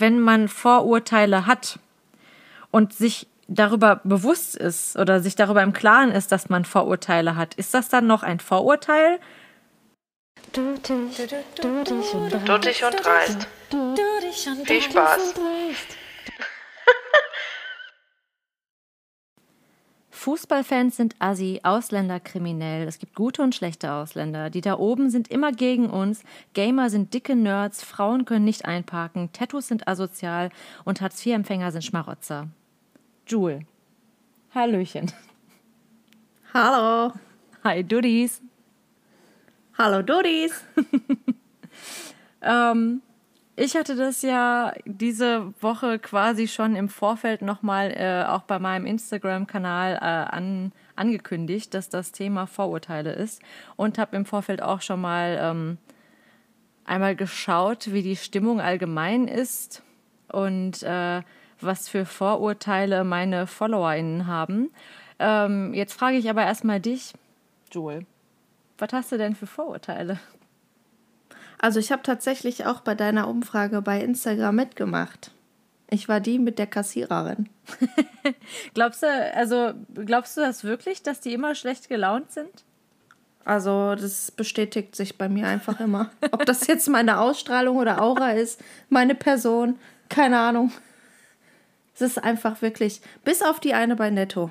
wenn man Vorurteile hat und sich darüber bewusst ist oder sich darüber im Klaren ist, dass man Vorurteile hat, ist das dann noch ein Vorurteil? Du dich, du dich und. Du dich und dreist. Viel Spaß. Fußballfans sind assi, Ausländer kriminell. Es gibt gute und schlechte Ausländer. Die da oben sind immer gegen uns. Gamer sind dicke Nerds. Frauen können nicht einparken. Tattoos sind asozial. Und Hartz-IV-Empfänger sind Schmarotzer. Jule. Hallöchen. Hallo. Hi, Duddies. Hallo, Duddies. ähm, ich hatte das ja diese Woche quasi schon im Vorfeld nochmal äh, auch bei meinem Instagram-Kanal äh, an, angekündigt, dass das Thema Vorurteile ist und habe im Vorfeld auch schon mal ähm, einmal geschaut, wie die Stimmung allgemein ist und äh, was für Vorurteile meine FollowerInnen haben. Ähm, jetzt frage ich aber erstmal dich, Joel. Was hast du denn für Vorurteile? Also ich habe tatsächlich auch bei deiner Umfrage bei Instagram mitgemacht. Ich war die mit der Kassiererin. glaubst du, also glaubst du das wirklich, dass die immer schlecht gelaunt sind? Also das bestätigt sich bei mir einfach immer. Ob das jetzt meine Ausstrahlung oder Aura ist, meine Person, keine Ahnung. Es ist einfach wirklich, bis auf die eine bei Netto.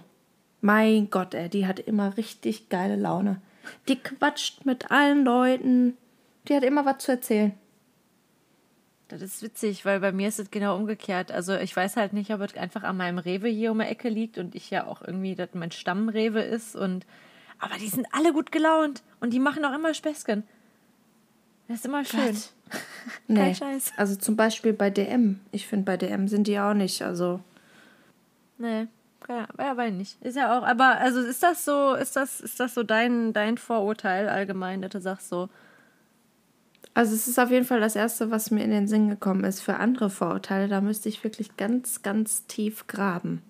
Mein Gott, ey, die hat immer richtig geile Laune. Die quatscht mit allen Leuten, die hat immer was zu erzählen. Das ist witzig, weil bei mir ist es genau umgekehrt. Also ich weiß halt nicht, ob es einfach an meinem Rewe hier um die Ecke liegt und ich ja auch irgendwie, dass mein Stammrewe ist und aber die sind alle gut gelaunt und die machen auch immer Späßchen. Das ist immer schön. nee. Scheiß. Also zum Beispiel bei DM. Ich finde, bei DM sind die auch nicht, also. Nee, ja, ja, nicht. Ist ja auch, aber also ist das so, ist das, ist das so dein, dein Vorurteil allgemein, dass du sagst so, also es ist auf jeden Fall das Erste, was mir in den Sinn gekommen ist. Für andere Vorurteile, da müsste ich wirklich ganz, ganz tief graben.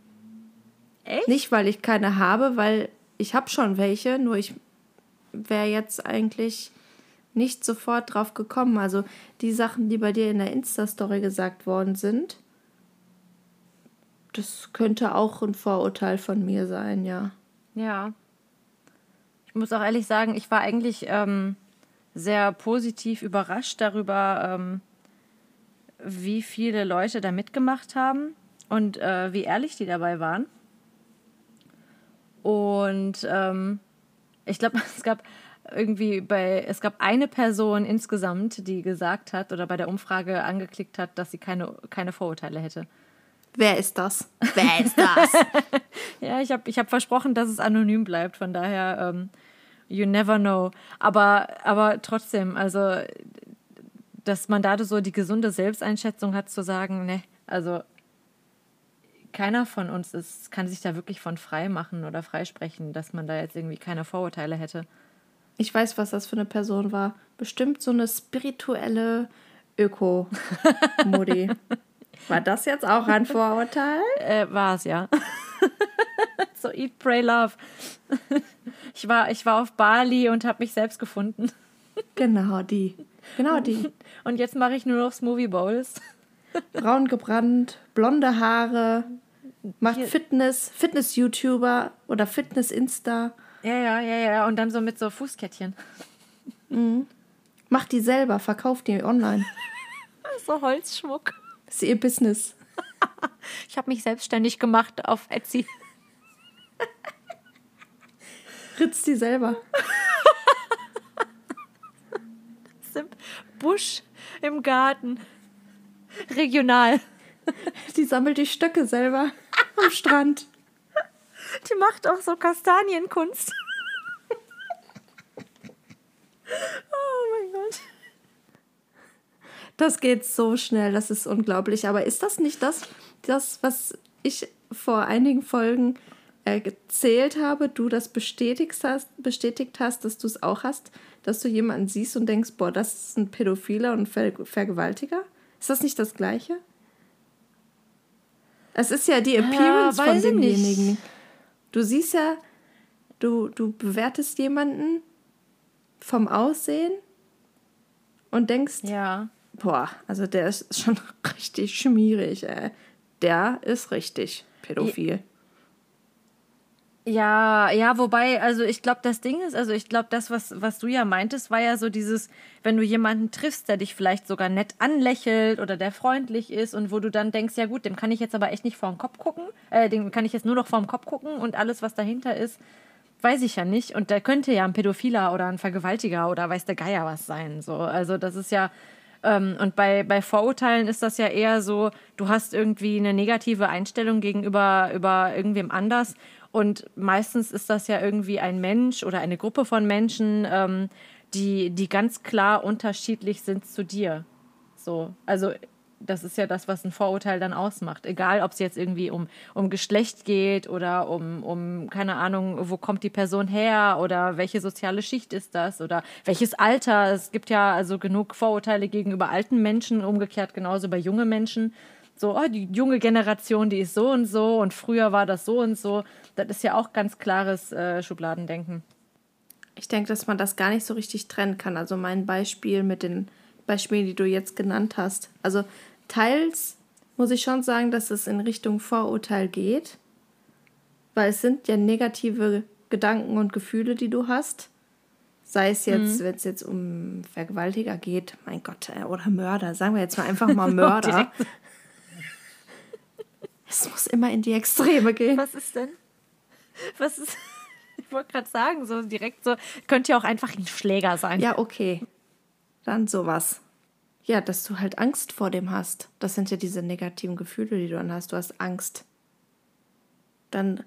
Echt? Nicht, weil ich keine habe, weil ich habe schon welche, nur ich wäre jetzt eigentlich nicht sofort drauf gekommen. Also die Sachen, die bei dir in der Insta-Story gesagt worden sind, das könnte auch ein Vorurteil von mir sein, ja. Ja. Ich muss auch ehrlich sagen, ich war eigentlich... Ähm sehr positiv überrascht darüber, ähm, wie viele Leute da mitgemacht haben und äh, wie ehrlich die dabei waren. Und ähm, ich glaube, es gab irgendwie bei, es gab eine Person insgesamt, die gesagt hat oder bei der Umfrage angeklickt hat, dass sie keine, keine Vorurteile hätte. Wer ist das? Wer ist das? ja, ich habe ich hab versprochen, dass es anonym bleibt. Von daher ähm, you never know. Aber, aber trotzdem, also, dass man da so die gesunde Selbsteinschätzung hat, zu sagen, ne, also keiner von uns ist, kann sich da wirklich von frei machen oder freisprechen, dass man da jetzt irgendwie keine Vorurteile hätte. Ich weiß, was das für eine Person war. Bestimmt so eine spirituelle Öko-Modi. war das jetzt auch ein Vorurteil? Äh, war es, ja. So Eat, Pray, Love. Ich war, ich war auf Bali und habe mich selbst gefunden. Genau die. Genau die. Und jetzt mache ich nur noch Smoothie Bowls. Braun gebrannt, blonde Haare, macht Fitness, Fitness-YouTuber oder Fitness-Insta. Ja, ja, ja, ja. Und dann so mit so Fußkettchen. Mhm. Macht die selber, verkauft die online. so Holzschmuck. Das ist ihr Business. ich habe mich selbstständig gemacht auf Etsy. Ritzt die selber. Im Busch im Garten. Regional. Die sammelt die Stöcke selber am Strand. Die macht auch so Kastanienkunst. Oh mein Gott. Das geht so schnell, das ist unglaublich. Aber ist das nicht das, das was ich vor einigen Folgen erzählt habe, du das bestätigt hast, bestätigt hast, dass du es auch hast, dass du jemanden siehst und denkst, boah, das ist ein Pädophiler und Ver Vergewaltiger? Ist das nicht das Gleiche? Es ist ja die Appearance ja, von demjenigen. Du siehst ja, du, du bewertest jemanden vom Aussehen und denkst, ja. boah, also der ist schon richtig schmierig, ey. Der ist richtig pädophil. Ja, ja, wobei, also ich glaube, das Ding ist, also ich glaube, das, was, was du ja meintest, war ja so dieses, wenn du jemanden triffst, der dich vielleicht sogar nett anlächelt oder der freundlich ist und wo du dann denkst, ja gut, dem kann ich jetzt aber echt nicht vor den Kopf gucken, äh, dem kann ich jetzt nur noch vor den Kopf gucken und alles, was dahinter ist, weiß ich ja nicht. Und der könnte ja ein Pädophiler oder ein Vergewaltiger oder weiß der Geier was sein. So, also das ist ja, ähm, und bei, bei Vorurteilen ist das ja eher so, du hast irgendwie eine negative Einstellung gegenüber über irgendwem anders und meistens ist das ja irgendwie ein Mensch oder eine Gruppe von Menschen, ähm, die, die ganz klar unterschiedlich sind zu dir. So, also das ist ja das, was ein Vorurteil dann ausmacht. Egal, ob es jetzt irgendwie um, um Geschlecht geht oder um, um, keine Ahnung, wo kommt die Person her oder welche soziale Schicht ist das oder welches Alter. Es gibt ja also genug Vorurteile gegenüber alten Menschen, umgekehrt genauso bei jungen Menschen so, oh, die junge Generation, die ist so und so und früher war das so und so. Das ist ja auch ganz klares äh, Schubladendenken. Ich denke, dass man das gar nicht so richtig trennen kann. Also mein Beispiel mit den Beispielen, die du jetzt genannt hast. Also teils muss ich schon sagen, dass es in Richtung Vorurteil geht, weil es sind ja negative Gedanken und Gefühle, die du hast. Sei es jetzt, mhm. wenn es jetzt um Vergewaltiger geht, mein Gott, äh, oder Mörder, sagen wir jetzt mal einfach mal Mörder. Es muss immer in die Extreme gehen. Was ist denn? Was ist. Ich wollte gerade sagen, so direkt so. Könnte ja auch einfach ein Schläger sein. Ja, okay. Dann sowas. Ja, dass du halt Angst vor dem hast. Das sind ja diese negativen Gefühle, die du dann hast. Du hast Angst. Dann,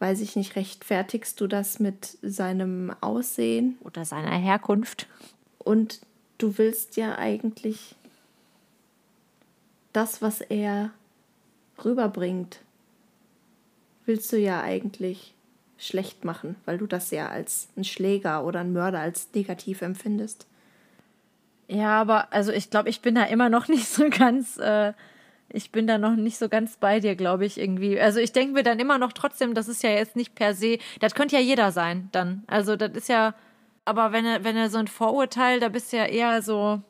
weiß ich nicht, rechtfertigst du das mit seinem Aussehen. Oder seiner Herkunft. Und du willst ja eigentlich das, was er rüberbringt, willst du ja eigentlich schlecht machen, weil du das ja als ein Schläger oder ein Mörder als negativ empfindest. Ja, aber also ich glaube, ich bin da immer noch nicht so ganz, äh, ich bin da noch nicht so ganz bei dir, glaube ich, irgendwie. Also ich denke mir dann immer noch trotzdem, das ist ja jetzt nicht per se, das könnte ja jeder sein dann. Also das ist ja, aber wenn er, wenn er so ein Vorurteil, da bist du ja eher so,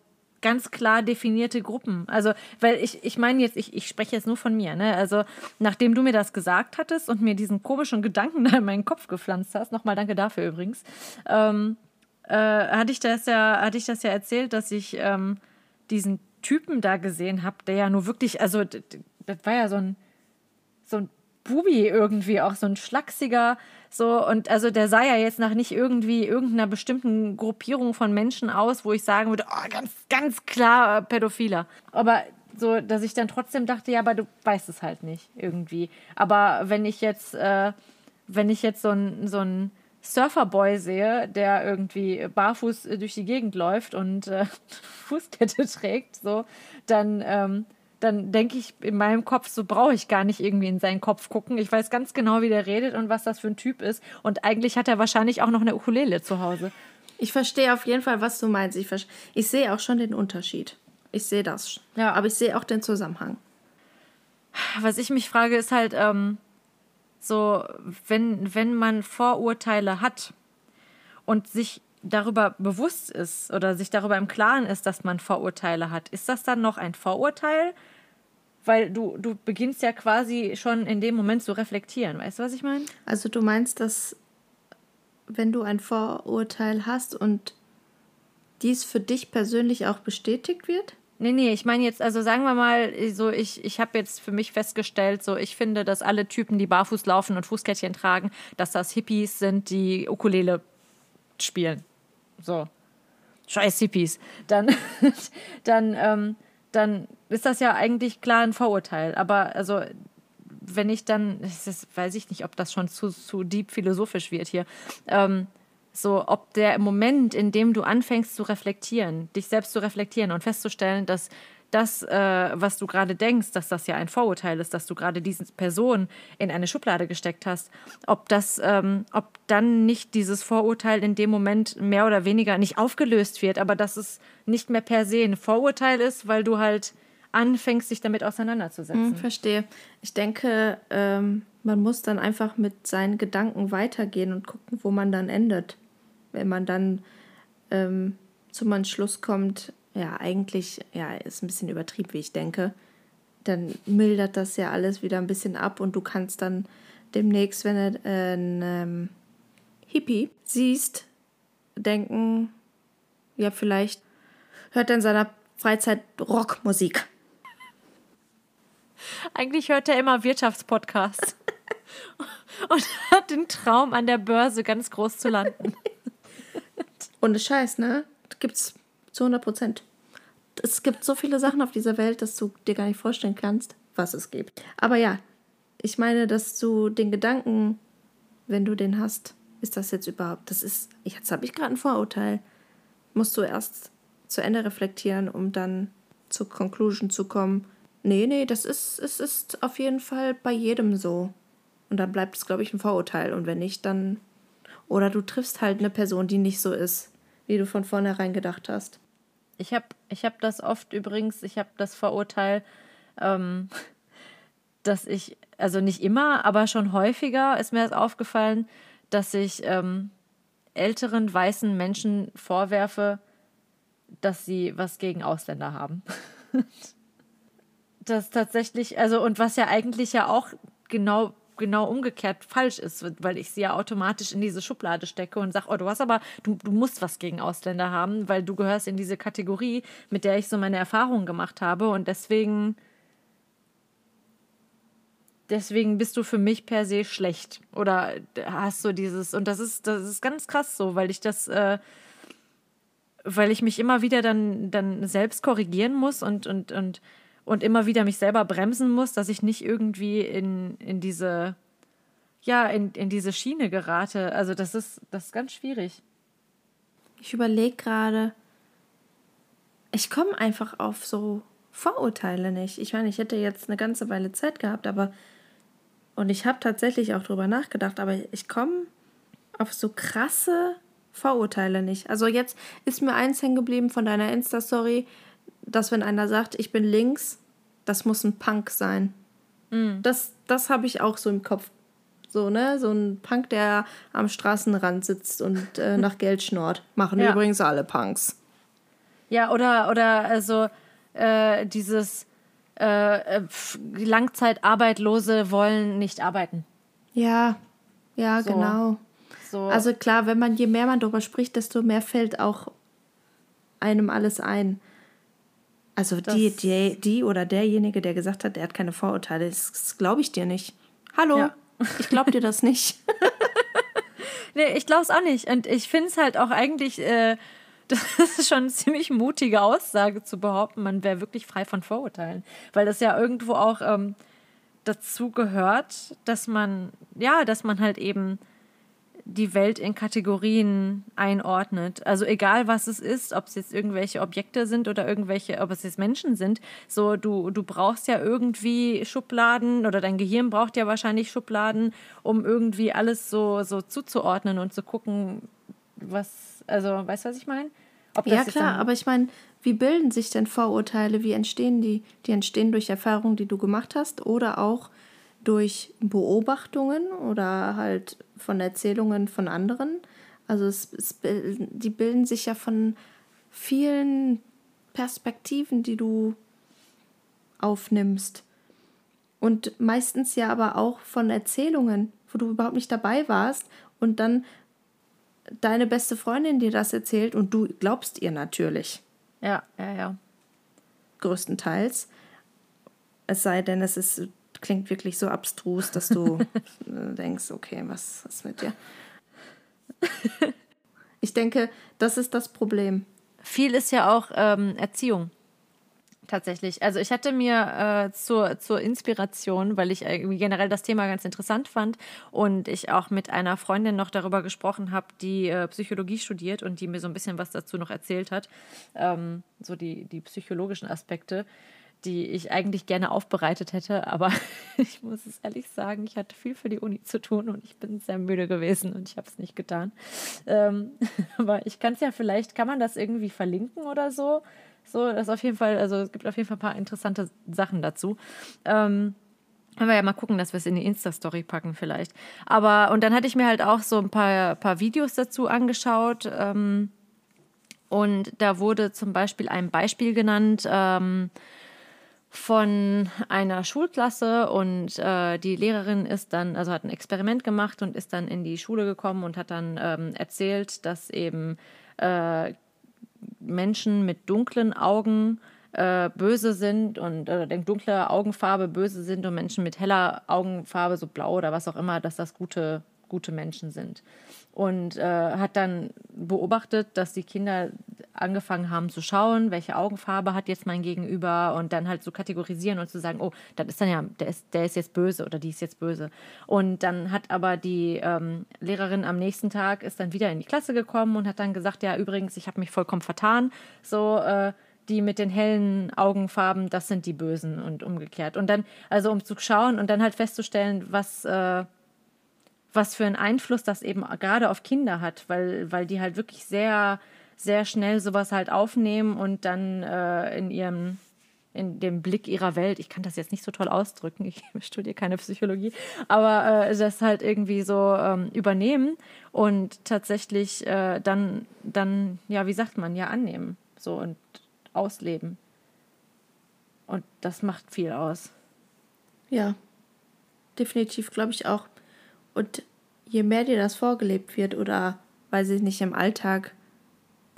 ganz klar definierte Gruppen. Also, weil ich, ich meine jetzt, ich, ich spreche jetzt nur von mir, ne? Also, nachdem du mir das gesagt hattest und mir diesen komischen Gedanken da in meinen Kopf gepflanzt hast, nochmal danke dafür übrigens, ähm, äh, hatte ich das ja, hatte ich das ja erzählt, dass ich ähm, diesen Typen da gesehen habe, der ja nur wirklich, also das war ja so ein, so ein Bubi irgendwie, auch so ein schlachsiger, so, und also der sah ja jetzt nach nicht irgendwie irgendeiner bestimmten Gruppierung von Menschen aus, wo ich sagen würde, oh, ganz, ganz klar äh, Pädophiler. Aber so, dass ich dann trotzdem dachte, ja, aber du weißt es halt nicht irgendwie. Aber wenn ich jetzt, äh, wenn ich jetzt so ein, so ein Surferboy sehe, der irgendwie barfuß durch die Gegend läuft und äh, Fußkette trägt, so, dann ähm, dann denke ich in meinem Kopf, so brauche ich gar nicht irgendwie in seinen Kopf gucken. Ich weiß ganz genau, wie der redet und was das für ein Typ ist. Und eigentlich hat er wahrscheinlich auch noch eine Ukulele zu Hause. Ich verstehe auf jeden Fall, was du meinst. Ich, ich sehe auch schon den Unterschied. Ich sehe das. Ja. Aber ich sehe auch den Zusammenhang. Was ich mich frage, ist halt, ähm, so, wenn, wenn man Vorurteile hat und sich darüber bewusst ist oder sich darüber im Klaren ist, dass man Vorurteile hat, ist das dann noch ein Vorurteil? Weil du, du beginnst ja quasi schon in dem Moment zu reflektieren. Weißt du, was ich meine? Also du meinst, dass wenn du ein Vorurteil hast und dies für dich persönlich auch bestätigt wird? Nee, nee, ich meine jetzt, also sagen wir mal, so ich, ich habe jetzt für mich festgestellt, so ich finde, dass alle Typen, die barfuß laufen und Fußkettchen tragen, dass das Hippies sind, die Ukulele spielen. So. Scheiß Hippies. Dann, dann, ähm, dann ist das ja eigentlich klar ein Vorurteil. Aber also, wenn ich dann, das weiß ich nicht, ob das schon zu, zu deep philosophisch wird hier, ähm, so, ob der Moment, in dem du anfängst zu reflektieren, dich selbst zu reflektieren und festzustellen, dass das, äh, was du gerade denkst, dass das ja ein Vorurteil ist, dass du gerade diese Person in eine Schublade gesteckt hast, ob das, ähm, ob dann nicht dieses Vorurteil in dem Moment mehr oder weniger nicht aufgelöst wird, aber dass es nicht mehr per se ein Vorurteil ist, weil du halt anfängst, dich damit auseinanderzusetzen. Hm, verstehe. Ich denke, ähm, man muss dann einfach mit seinen Gedanken weitergehen und gucken, wo man dann endet. Wenn man dann ähm, zum Entschluss kommt, ja, eigentlich, ja, ist ein bisschen übertrieben, wie ich denke. Dann mildert das ja alles wieder ein bisschen ab und du kannst dann demnächst, wenn du äh, einen ähm, Hippie siehst, denken, ja, vielleicht hört er in seiner Freizeit Rockmusik. Eigentlich hört er immer Wirtschaftspodcasts und hat den Traum, an der Börse ganz groß zu landen. Und Scheiß, ne? Gibt's zu 100 Prozent. Es gibt so viele Sachen auf dieser Welt, dass du dir gar nicht vorstellen kannst, was es gibt. Aber ja, ich meine, dass du den Gedanken, wenn du den hast, ist das jetzt überhaupt, das ist, jetzt habe ich gerade ein Vorurteil, musst du erst zu Ende reflektieren, um dann zur Conclusion zu kommen. Nee, nee, das ist, es ist auf jeden Fall bei jedem so. Und dann bleibt es, glaube ich, ein Vorurteil. Und wenn nicht, dann. Oder du triffst halt eine Person, die nicht so ist, wie du von vornherein gedacht hast. Ich habe ich hab das oft übrigens, ich habe das Vorurteil, ähm, dass ich, also nicht immer, aber schon häufiger ist mir das aufgefallen, dass ich ähm, älteren weißen Menschen vorwerfe, dass sie was gegen Ausländer haben. das tatsächlich, also und was ja eigentlich ja auch genau genau umgekehrt falsch ist, weil ich sie ja automatisch in diese Schublade stecke und sage, oh, du hast aber, du, du musst was gegen Ausländer haben, weil du gehörst in diese Kategorie, mit der ich so meine Erfahrungen gemacht habe und deswegen deswegen bist du für mich per se schlecht oder hast du dieses und das ist das ist ganz krass so, weil ich das äh, weil ich mich immer wieder dann, dann selbst korrigieren muss und, und, und, und immer wieder mich selber bremsen muss, dass ich nicht irgendwie in, in diese, ja, in, in diese Schiene gerate. Also das ist, das ist ganz schwierig. Ich überlege gerade, ich komme einfach auf so Vorurteile nicht. Ich meine, ich hätte jetzt eine ganze Weile Zeit gehabt, aber und ich habe tatsächlich auch drüber nachgedacht, aber ich komme auf so krasse Vorurteile nicht. Also jetzt ist mir eins hängen geblieben von deiner Insta-Story, dass wenn einer sagt, ich bin links, das muss ein Punk sein. Mhm. Das, das habe ich auch so im Kopf. So, ne? So ein Punk, der am Straßenrand sitzt und äh, nach Geld schnort. Machen ja. übrigens alle Punks. Ja, oder, oder also äh, dieses äh, Langzeitarbeitslose wollen nicht arbeiten. Ja, ja, so. genau. So. Also klar, wenn man, je mehr man darüber spricht, desto mehr fällt auch einem alles ein. Also die, die, die oder derjenige, der gesagt hat, er hat keine Vorurteile, das, das glaube ich dir nicht. Hallo, ja. ich glaube dir das nicht. nee, ich glaube es auch nicht. Und ich finde es halt auch eigentlich, äh, das ist schon eine ziemlich mutige Aussage zu behaupten, man wäre wirklich frei von Vorurteilen. Weil das ja irgendwo auch ähm, dazu gehört, dass man, ja, dass man halt eben die Welt in Kategorien einordnet. Also egal was es ist, ob es jetzt irgendwelche Objekte sind oder irgendwelche, ob es jetzt Menschen sind, so du, du brauchst ja irgendwie Schubladen oder dein Gehirn braucht ja wahrscheinlich Schubladen, um irgendwie alles so, so zuzuordnen und zu gucken, was, also weißt du, was ich meine? Ja klar, aber ich meine, wie bilden sich denn Vorurteile? Wie entstehen die? Die entstehen durch Erfahrungen, die du gemacht hast oder auch durch Beobachtungen oder halt von Erzählungen von anderen. Also es, es, die bilden sich ja von vielen Perspektiven, die du aufnimmst. Und meistens ja aber auch von Erzählungen, wo du überhaupt nicht dabei warst und dann deine beste Freundin dir das erzählt und du glaubst ihr natürlich. Ja, ja, ja. Größtenteils. Es sei denn, es ist klingt wirklich so abstrus, dass du denkst, okay, was ist mit dir? ich denke, das ist das Problem. Viel ist ja auch ähm, Erziehung. Tatsächlich. Also ich hatte mir äh, zur, zur Inspiration, weil ich irgendwie generell das Thema ganz interessant fand und ich auch mit einer Freundin noch darüber gesprochen habe, die äh, Psychologie studiert und die mir so ein bisschen was dazu noch erzählt hat, ähm, so die, die psychologischen Aspekte die ich eigentlich gerne aufbereitet hätte, aber ich muss es ehrlich sagen, ich hatte viel für die Uni zu tun und ich bin sehr müde gewesen und ich habe es nicht getan. Ähm, aber ich kann es ja vielleicht, kann man das irgendwie verlinken oder so? So, das auf jeden Fall, also es gibt auf jeden Fall ein paar interessante Sachen dazu. Ähm, können wir ja mal gucken, dass wir es in die Insta-Story packen vielleicht. Aber, und dann hatte ich mir halt auch so ein paar, paar Videos dazu angeschaut. Ähm, Und da wurde zum Beispiel ein Beispiel genannt ähm, von einer Schulklasse und äh, die Lehrerin ist dann, also hat ein Experiment gemacht und ist dann in die Schule gekommen und hat dann ähm, erzählt, dass eben äh, Menschen mit dunklen Augen äh, böse sind und oder dunkle Augenfarbe böse sind und Menschen mit heller Augenfarbe, so blau oder was auch immer, dass das gute, gute Menschen sind und äh, hat dann beobachtet, dass die Kinder angefangen haben zu schauen, welche Augenfarbe hat jetzt mein Gegenüber und dann halt zu so kategorisieren und zu sagen, oh, das ist dann ja, der ist, der ist jetzt böse oder die ist jetzt böse. Und dann hat aber die ähm, Lehrerin am nächsten Tag ist dann wieder in die Klasse gekommen und hat dann gesagt, ja, übrigens, ich habe mich vollkommen vertan. So, äh, die mit den hellen Augenfarben, das sind die Bösen und umgekehrt. Und dann, also um zu schauen und dann halt festzustellen, was, äh, was für einen Einfluss das eben gerade auf Kinder hat, weil, weil die halt wirklich sehr, sehr schnell sowas halt aufnehmen und dann äh, in ihrem in dem Blick ihrer Welt, ich kann das jetzt nicht so toll ausdrücken, ich studiere keine Psychologie, aber äh, das halt irgendwie so ähm, übernehmen und tatsächlich äh, dann, dann, ja, wie sagt man, ja, annehmen so und ausleben. Und das macht viel aus. Ja, definitiv, glaube ich auch. Und je mehr dir das vorgelebt wird oder, weil sie nicht im Alltag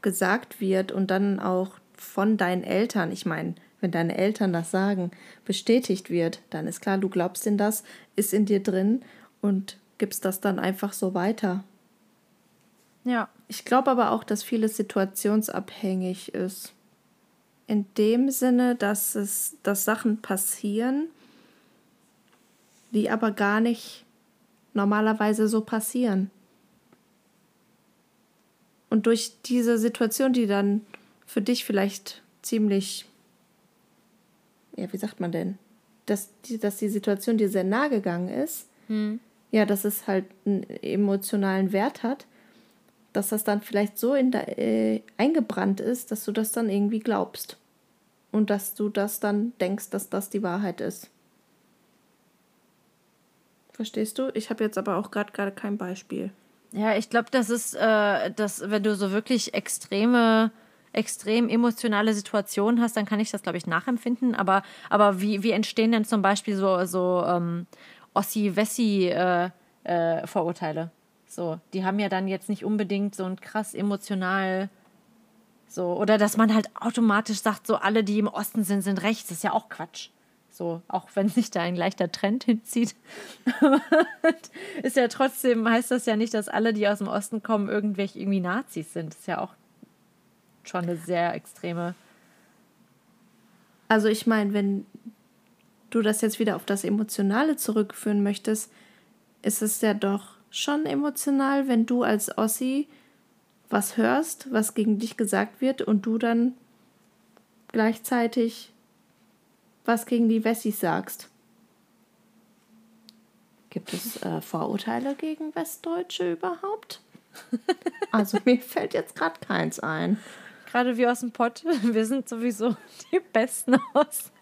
gesagt wird und dann auch von deinen Eltern, ich meine, wenn deine Eltern das sagen, bestätigt wird, dann ist klar, du glaubst in das, ist in dir drin und gibst das dann einfach so weiter. Ja. Ich glaube aber auch, dass vieles situationsabhängig ist. In dem Sinne, dass es, dass Sachen passieren, die aber gar nicht normalerweise so passieren. Und durch diese Situation, die dann für dich vielleicht ziemlich, ja, wie sagt man denn, dass die, dass die Situation dir sehr nahe gegangen ist, hm. ja, dass es halt einen emotionalen Wert hat, dass das dann vielleicht so in der, äh, eingebrannt ist, dass du das dann irgendwie glaubst. Und dass du das dann denkst, dass das die Wahrheit ist. Verstehst du? Ich habe jetzt aber auch gerade kein Beispiel. Ja, ich glaube, das ist, äh, dass wenn du so wirklich extreme, extrem emotionale Situationen hast, dann kann ich das, glaube ich, nachempfinden. Aber, aber wie, wie entstehen denn zum Beispiel so, so ähm, Ossi-Wessi-Vorurteile? Äh, äh, so, die haben ja dann jetzt nicht unbedingt so ein krass emotional so, oder dass man halt automatisch sagt, so alle, die im Osten sind, sind rechts. Das ist ja auch Quatsch. So, auch wenn sich da ein leichter Trend hinzieht. ist ja trotzdem, heißt das ja nicht, dass alle, die aus dem Osten kommen, irgendwelche irgendwie Nazis sind. Das ist ja auch schon eine sehr extreme. Also ich meine, wenn du das jetzt wieder auf das Emotionale zurückführen möchtest, ist es ja doch schon emotional, wenn du als Ossi was hörst, was gegen dich gesagt wird und du dann gleichzeitig was gegen die Wessis sagst. Gibt es äh, Vorurteile gegen Westdeutsche überhaupt? also mir fällt jetzt gerade keins ein. Gerade wie aus dem Pott. Wir sind sowieso die Besten aus,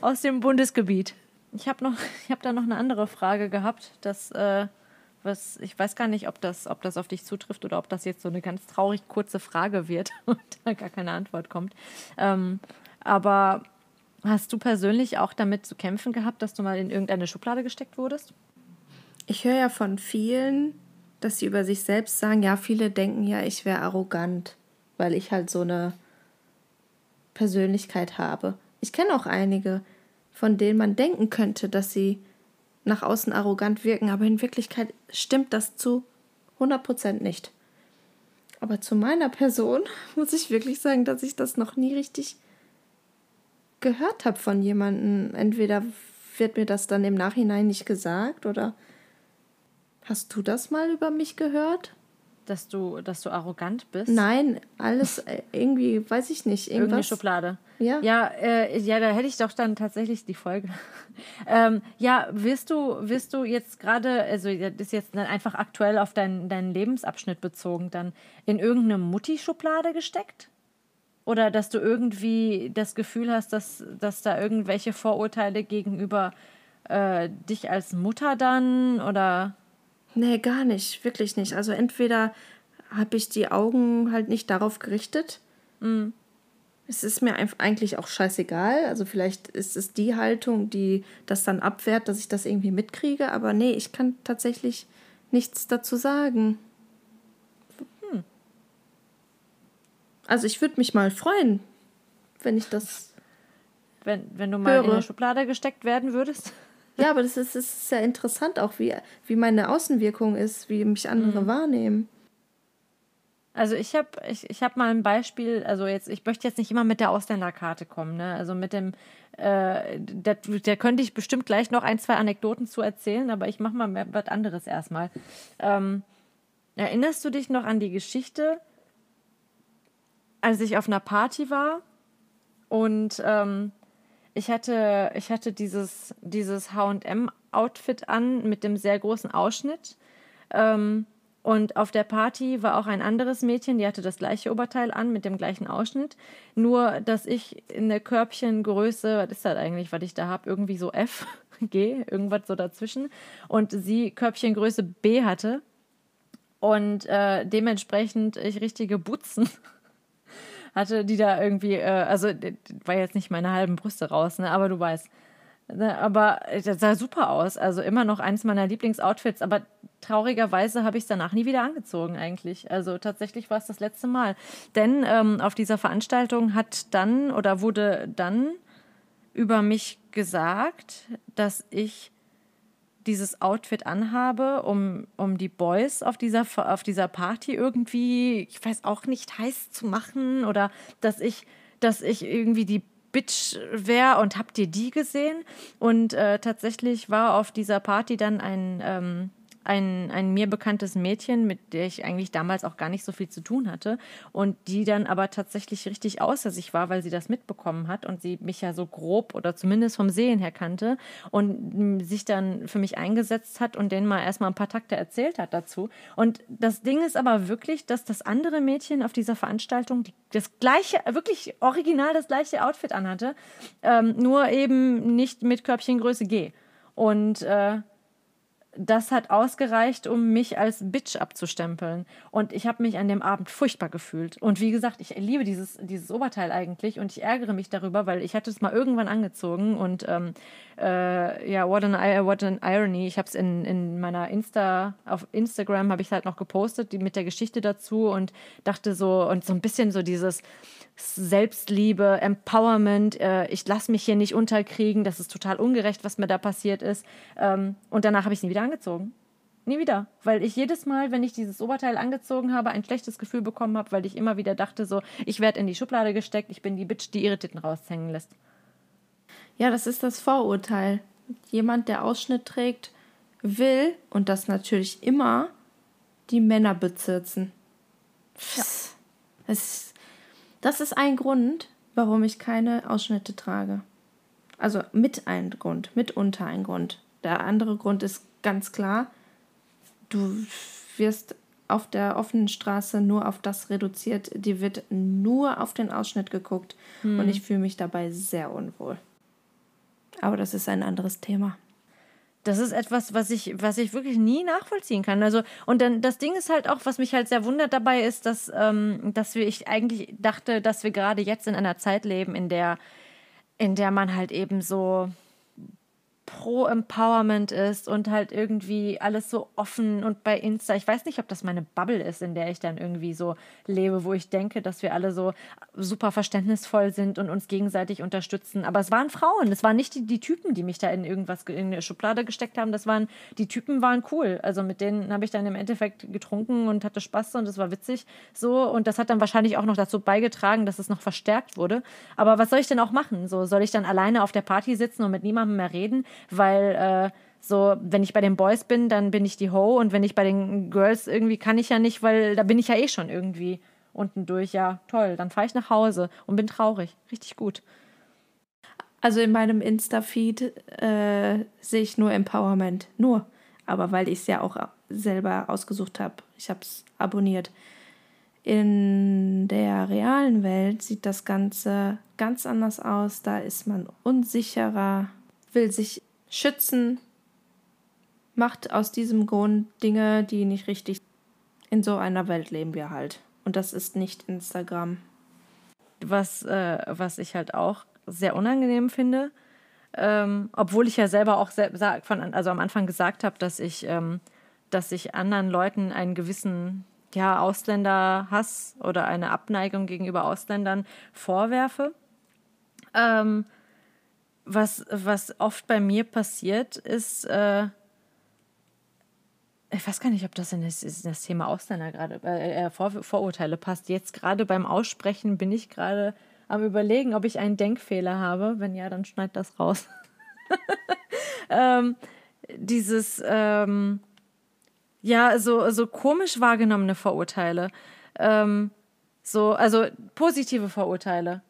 aus dem Bundesgebiet. Ich habe noch, ich habe da noch eine andere Frage gehabt, dass äh, was ich weiß gar nicht, ob das, ob das auf dich zutrifft oder ob das jetzt so eine ganz traurig kurze Frage wird und da gar keine Antwort kommt. Ähm, aber Hast du persönlich auch damit zu kämpfen gehabt, dass du mal in irgendeine Schublade gesteckt wurdest? Ich höre ja von vielen, dass sie über sich selbst sagen, ja, viele denken ja, ich wäre arrogant, weil ich halt so eine Persönlichkeit habe. Ich kenne auch einige, von denen man denken könnte, dass sie nach außen arrogant wirken, aber in Wirklichkeit stimmt das zu 100% nicht. Aber zu meiner Person muss ich wirklich sagen, dass ich das noch nie richtig gehört habe von jemandem. Entweder wird mir das dann im Nachhinein nicht gesagt oder hast du das mal über mich gehört? Dass du, dass du arrogant bist? Nein, alles äh, irgendwie, weiß ich nicht. Irgendwas. Irgendeine Schublade. Ja. Ja, äh, ja, da hätte ich doch dann tatsächlich die Folge. ähm, ja, wirst du, wirst du jetzt gerade, also das ist jetzt einfach aktuell auf deinen, deinen Lebensabschnitt bezogen, dann in irgendeine Mutti-Schublade gesteckt? Oder dass du irgendwie das Gefühl hast, dass, dass da irgendwelche Vorurteile gegenüber äh, dich als Mutter dann oder. Nee, gar nicht, wirklich nicht. Also entweder habe ich die Augen halt nicht darauf gerichtet. Mhm. Es ist mir eigentlich auch scheißegal. Also vielleicht ist es die Haltung, die das dann abwehrt, dass ich das irgendwie mitkriege. Aber nee, ich kann tatsächlich nichts dazu sagen. Hm. Also ich würde mich mal freuen, wenn ich das. Wenn, wenn du mal höre. in eine Schublade gesteckt werden würdest. Ja, aber das ist, das ist sehr interessant auch, wie, wie meine Außenwirkung ist, wie mich andere mhm. wahrnehmen. Also ich habe ich, ich hab mal ein Beispiel, also jetzt, ich möchte jetzt nicht immer mit der Ausländerkarte kommen, ne? Also mit dem, äh, der, der könnte ich bestimmt gleich noch ein, zwei Anekdoten zu erzählen, aber ich mache mal was anderes erstmal. Ähm, erinnerst du dich noch an die Geschichte, als ich auf einer Party war und ähm, ich hatte, ich hatte dieses, dieses HM-Outfit an mit dem sehr großen Ausschnitt. Ähm, und auf der Party war auch ein anderes Mädchen, die hatte das gleiche Oberteil an mit dem gleichen Ausschnitt. Nur, dass ich in der Körbchengröße, was ist das eigentlich, was ich da habe? Irgendwie so F, G, irgendwas so dazwischen. Und sie Körbchengröße B hatte. Und äh, dementsprechend ich richtige Butzen hatte, die da irgendwie, äh, also war jetzt nicht meine halben Brüste raus, ne? aber du weißt. Ne, aber das sah super aus. Also immer noch eines meiner Lieblingsoutfits. Aber traurigerweise habe ich es danach nie wieder angezogen eigentlich. Also tatsächlich war es das letzte Mal. Denn ähm, auf dieser Veranstaltung hat dann oder wurde dann über mich gesagt, dass ich dieses Outfit anhabe, um, um die Boys auf dieser, auf dieser Party irgendwie, ich weiß auch nicht, heiß zu machen oder dass ich, dass ich irgendwie die Bitch wäre und habt ihr die gesehen? Und äh, tatsächlich war auf dieser Party dann ein, ähm, ein, ein mir bekanntes Mädchen, mit der ich eigentlich damals auch gar nicht so viel zu tun hatte und die dann aber tatsächlich richtig außer sich war, weil sie das mitbekommen hat und sie mich ja so grob oder zumindest vom Sehen her kannte und sich dann für mich eingesetzt hat und denen mal erstmal ein paar Takte erzählt hat dazu. Und das Ding ist aber wirklich, dass das andere Mädchen auf dieser Veranstaltung das gleiche, wirklich original das gleiche Outfit anhatte, ähm, nur eben nicht mit Körbchengröße G. Und äh, das hat ausgereicht, um mich als Bitch abzustempeln. Und ich habe mich an dem Abend furchtbar gefühlt. Und wie gesagt, ich liebe dieses, dieses Oberteil eigentlich und ich ärgere mich darüber, weil ich hatte es mal irgendwann angezogen und ähm, äh, ja, what an, what an irony. Ich habe es in, in meiner Insta, auf Instagram habe ich halt noch gepostet, die, mit der Geschichte dazu und dachte so, und so ein bisschen so dieses, Selbstliebe, Empowerment, äh, ich lasse mich hier nicht unterkriegen, das ist total ungerecht, was mir da passiert ist. Ähm, und danach habe ich es nie wieder angezogen. Nie wieder. Weil ich jedes Mal, wenn ich dieses Oberteil angezogen habe, ein schlechtes Gefühl bekommen habe, weil ich immer wieder dachte, so, ich werde in die Schublade gesteckt, ich bin die Bitch, die ihre Titten raushängen lässt. Ja, das ist das Vorurteil. Jemand, der Ausschnitt trägt, will, und das natürlich immer, die Männer bezirzen. Ja. Das ist das ist ein Grund, warum ich keine Ausschnitte trage. Also mit ein Grund, mitunter ein Grund. Der andere Grund ist ganz klar, du wirst auf der offenen Straße nur auf das reduziert, die wird nur auf den Ausschnitt geguckt hm. und ich fühle mich dabei sehr unwohl. Aber das ist ein anderes Thema. Das ist etwas, was ich, was ich wirklich nie nachvollziehen kann. Also, und dann das Ding ist halt auch, was mich halt sehr wundert dabei ist, dass, ähm, dass wir, ich eigentlich dachte, dass wir gerade jetzt in einer Zeit leben, in der, in der man halt eben so pro-Empowerment ist und halt irgendwie alles so offen und bei Insta. Ich weiß nicht, ob das meine Bubble ist, in der ich dann irgendwie so lebe, wo ich denke, dass wir alle so super verständnisvoll sind und uns gegenseitig unterstützen. Aber es waren Frauen, es waren nicht die, die Typen, die mich da in irgendwas in eine Schublade gesteckt haben. Das waren, die Typen waren cool. Also mit denen habe ich dann im Endeffekt getrunken und hatte Spaß und es war witzig so. Und das hat dann wahrscheinlich auch noch dazu beigetragen, dass es noch verstärkt wurde. Aber was soll ich denn auch machen? So, soll ich dann alleine auf der Party sitzen und mit niemandem mehr reden? Weil äh, so, wenn ich bei den Boys bin, dann bin ich die Ho und wenn ich bei den Girls irgendwie kann ich ja nicht, weil da bin ich ja eh schon irgendwie unten durch. Ja, toll, dann fahre ich nach Hause und bin traurig. Richtig gut. Also in meinem Insta-Feed äh, sehe ich nur Empowerment. Nur. Aber weil ich es ja auch selber ausgesucht habe. Ich habe es abonniert. In der realen Welt sieht das Ganze ganz anders aus. Da ist man unsicherer, will sich schützen, macht aus diesem Grund Dinge, die nicht richtig In so einer Welt leben wir halt. Und das ist nicht Instagram. Was, äh, was ich halt auch sehr unangenehm finde, ähm, obwohl ich ja selber auch von, also am Anfang gesagt habe, dass ich, ähm, dass ich anderen Leuten einen gewissen ja, Ausländerhass oder eine Abneigung gegenüber Ausländern vorwerfe. Ähm, was, was oft bei mir passiert, ist, äh, ich weiß gar nicht, ob das in das, in das Thema Ausländer gerade, äh, äh, Vor, Vorurteile passt. Jetzt gerade beim Aussprechen bin ich gerade am Überlegen, ob ich einen Denkfehler habe. Wenn ja, dann schneid das raus. ähm, dieses, ähm, ja, so, so komisch wahrgenommene Vorurteile. Ähm, so, also positive Vorurteile.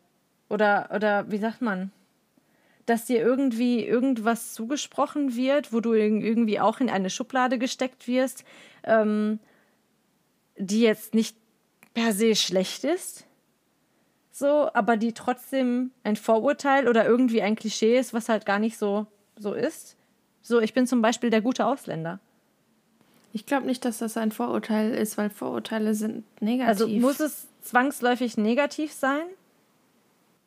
Oder, oder wie sagt man? Dass dir irgendwie irgendwas zugesprochen wird, wo du irgendwie auch in eine Schublade gesteckt wirst, ähm, die jetzt nicht per se schlecht ist, so, aber die trotzdem ein Vorurteil oder irgendwie ein Klischee ist, was halt gar nicht so, so ist. So, ich bin zum Beispiel der gute Ausländer. Ich glaube nicht, dass das ein Vorurteil ist, weil Vorurteile sind negativ. Also muss es zwangsläufig negativ sein?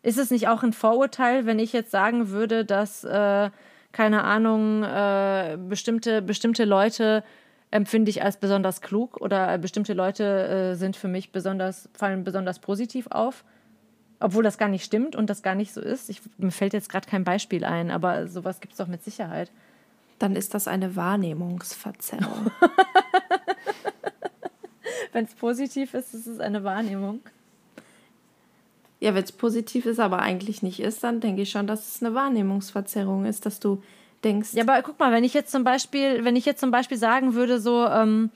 Ist es nicht auch ein Vorurteil, wenn ich jetzt sagen würde, dass, äh, keine Ahnung, äh, bestimmte, bestimmte Leute empfinde ich als besonders klug oder bestimmte Leute äh, sind für mich besonders, fallen besonders positiv auf? Obwohl das gar nicht stimmt und das gar nicht so ist. Ich, mir fällt jetzt gerade kein Beispiel ein, aber sowas gibt es doch mit Sicherheit dann ist das eine Wahrnehmungsverzerrung. wenn es positiv ist, ist es eine Wahrnehmung. Ja, wenn es positiv ist, aber eigentlich nicht ist, dann denke ich schon, dass es eine Wahrnehmungsverzerrung ist, dass du denkst. Ja, aber guck mal, wenn ich jetzt zum Beispiel, wenn ich jetzt zum Beispiel sagen würde, so ähm,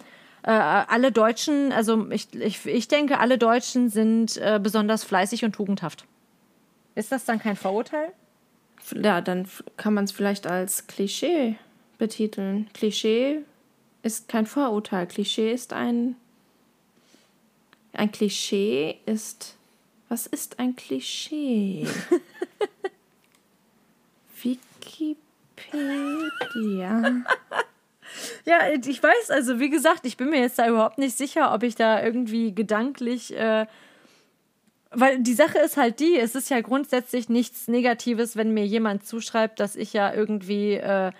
äh, alle Deutschen, also ich, ich, ich denke, alle Deutschen sind äh, besonders fleißig und tugendhaft. Ist das dann kein Vorurteil? Ja, dann kann man es vielleicht als Klischee betiteln. Klischee ist kein Vorurteil. Klischee ist ein. Ein Klischee ist. Was ist ein Klischee? Wikipedia. ja, ich weiß, also wie gesagt, ich bin mir jetzt da überhaupt nicht sicher, ob ich da irgendwie gedanklich. Äh, weil die Sache ist halt die, es ist ja grundsätzlich nichts Negatives, wenn mir jemand zuschreibt, dass ich ja irgendwie. Äh,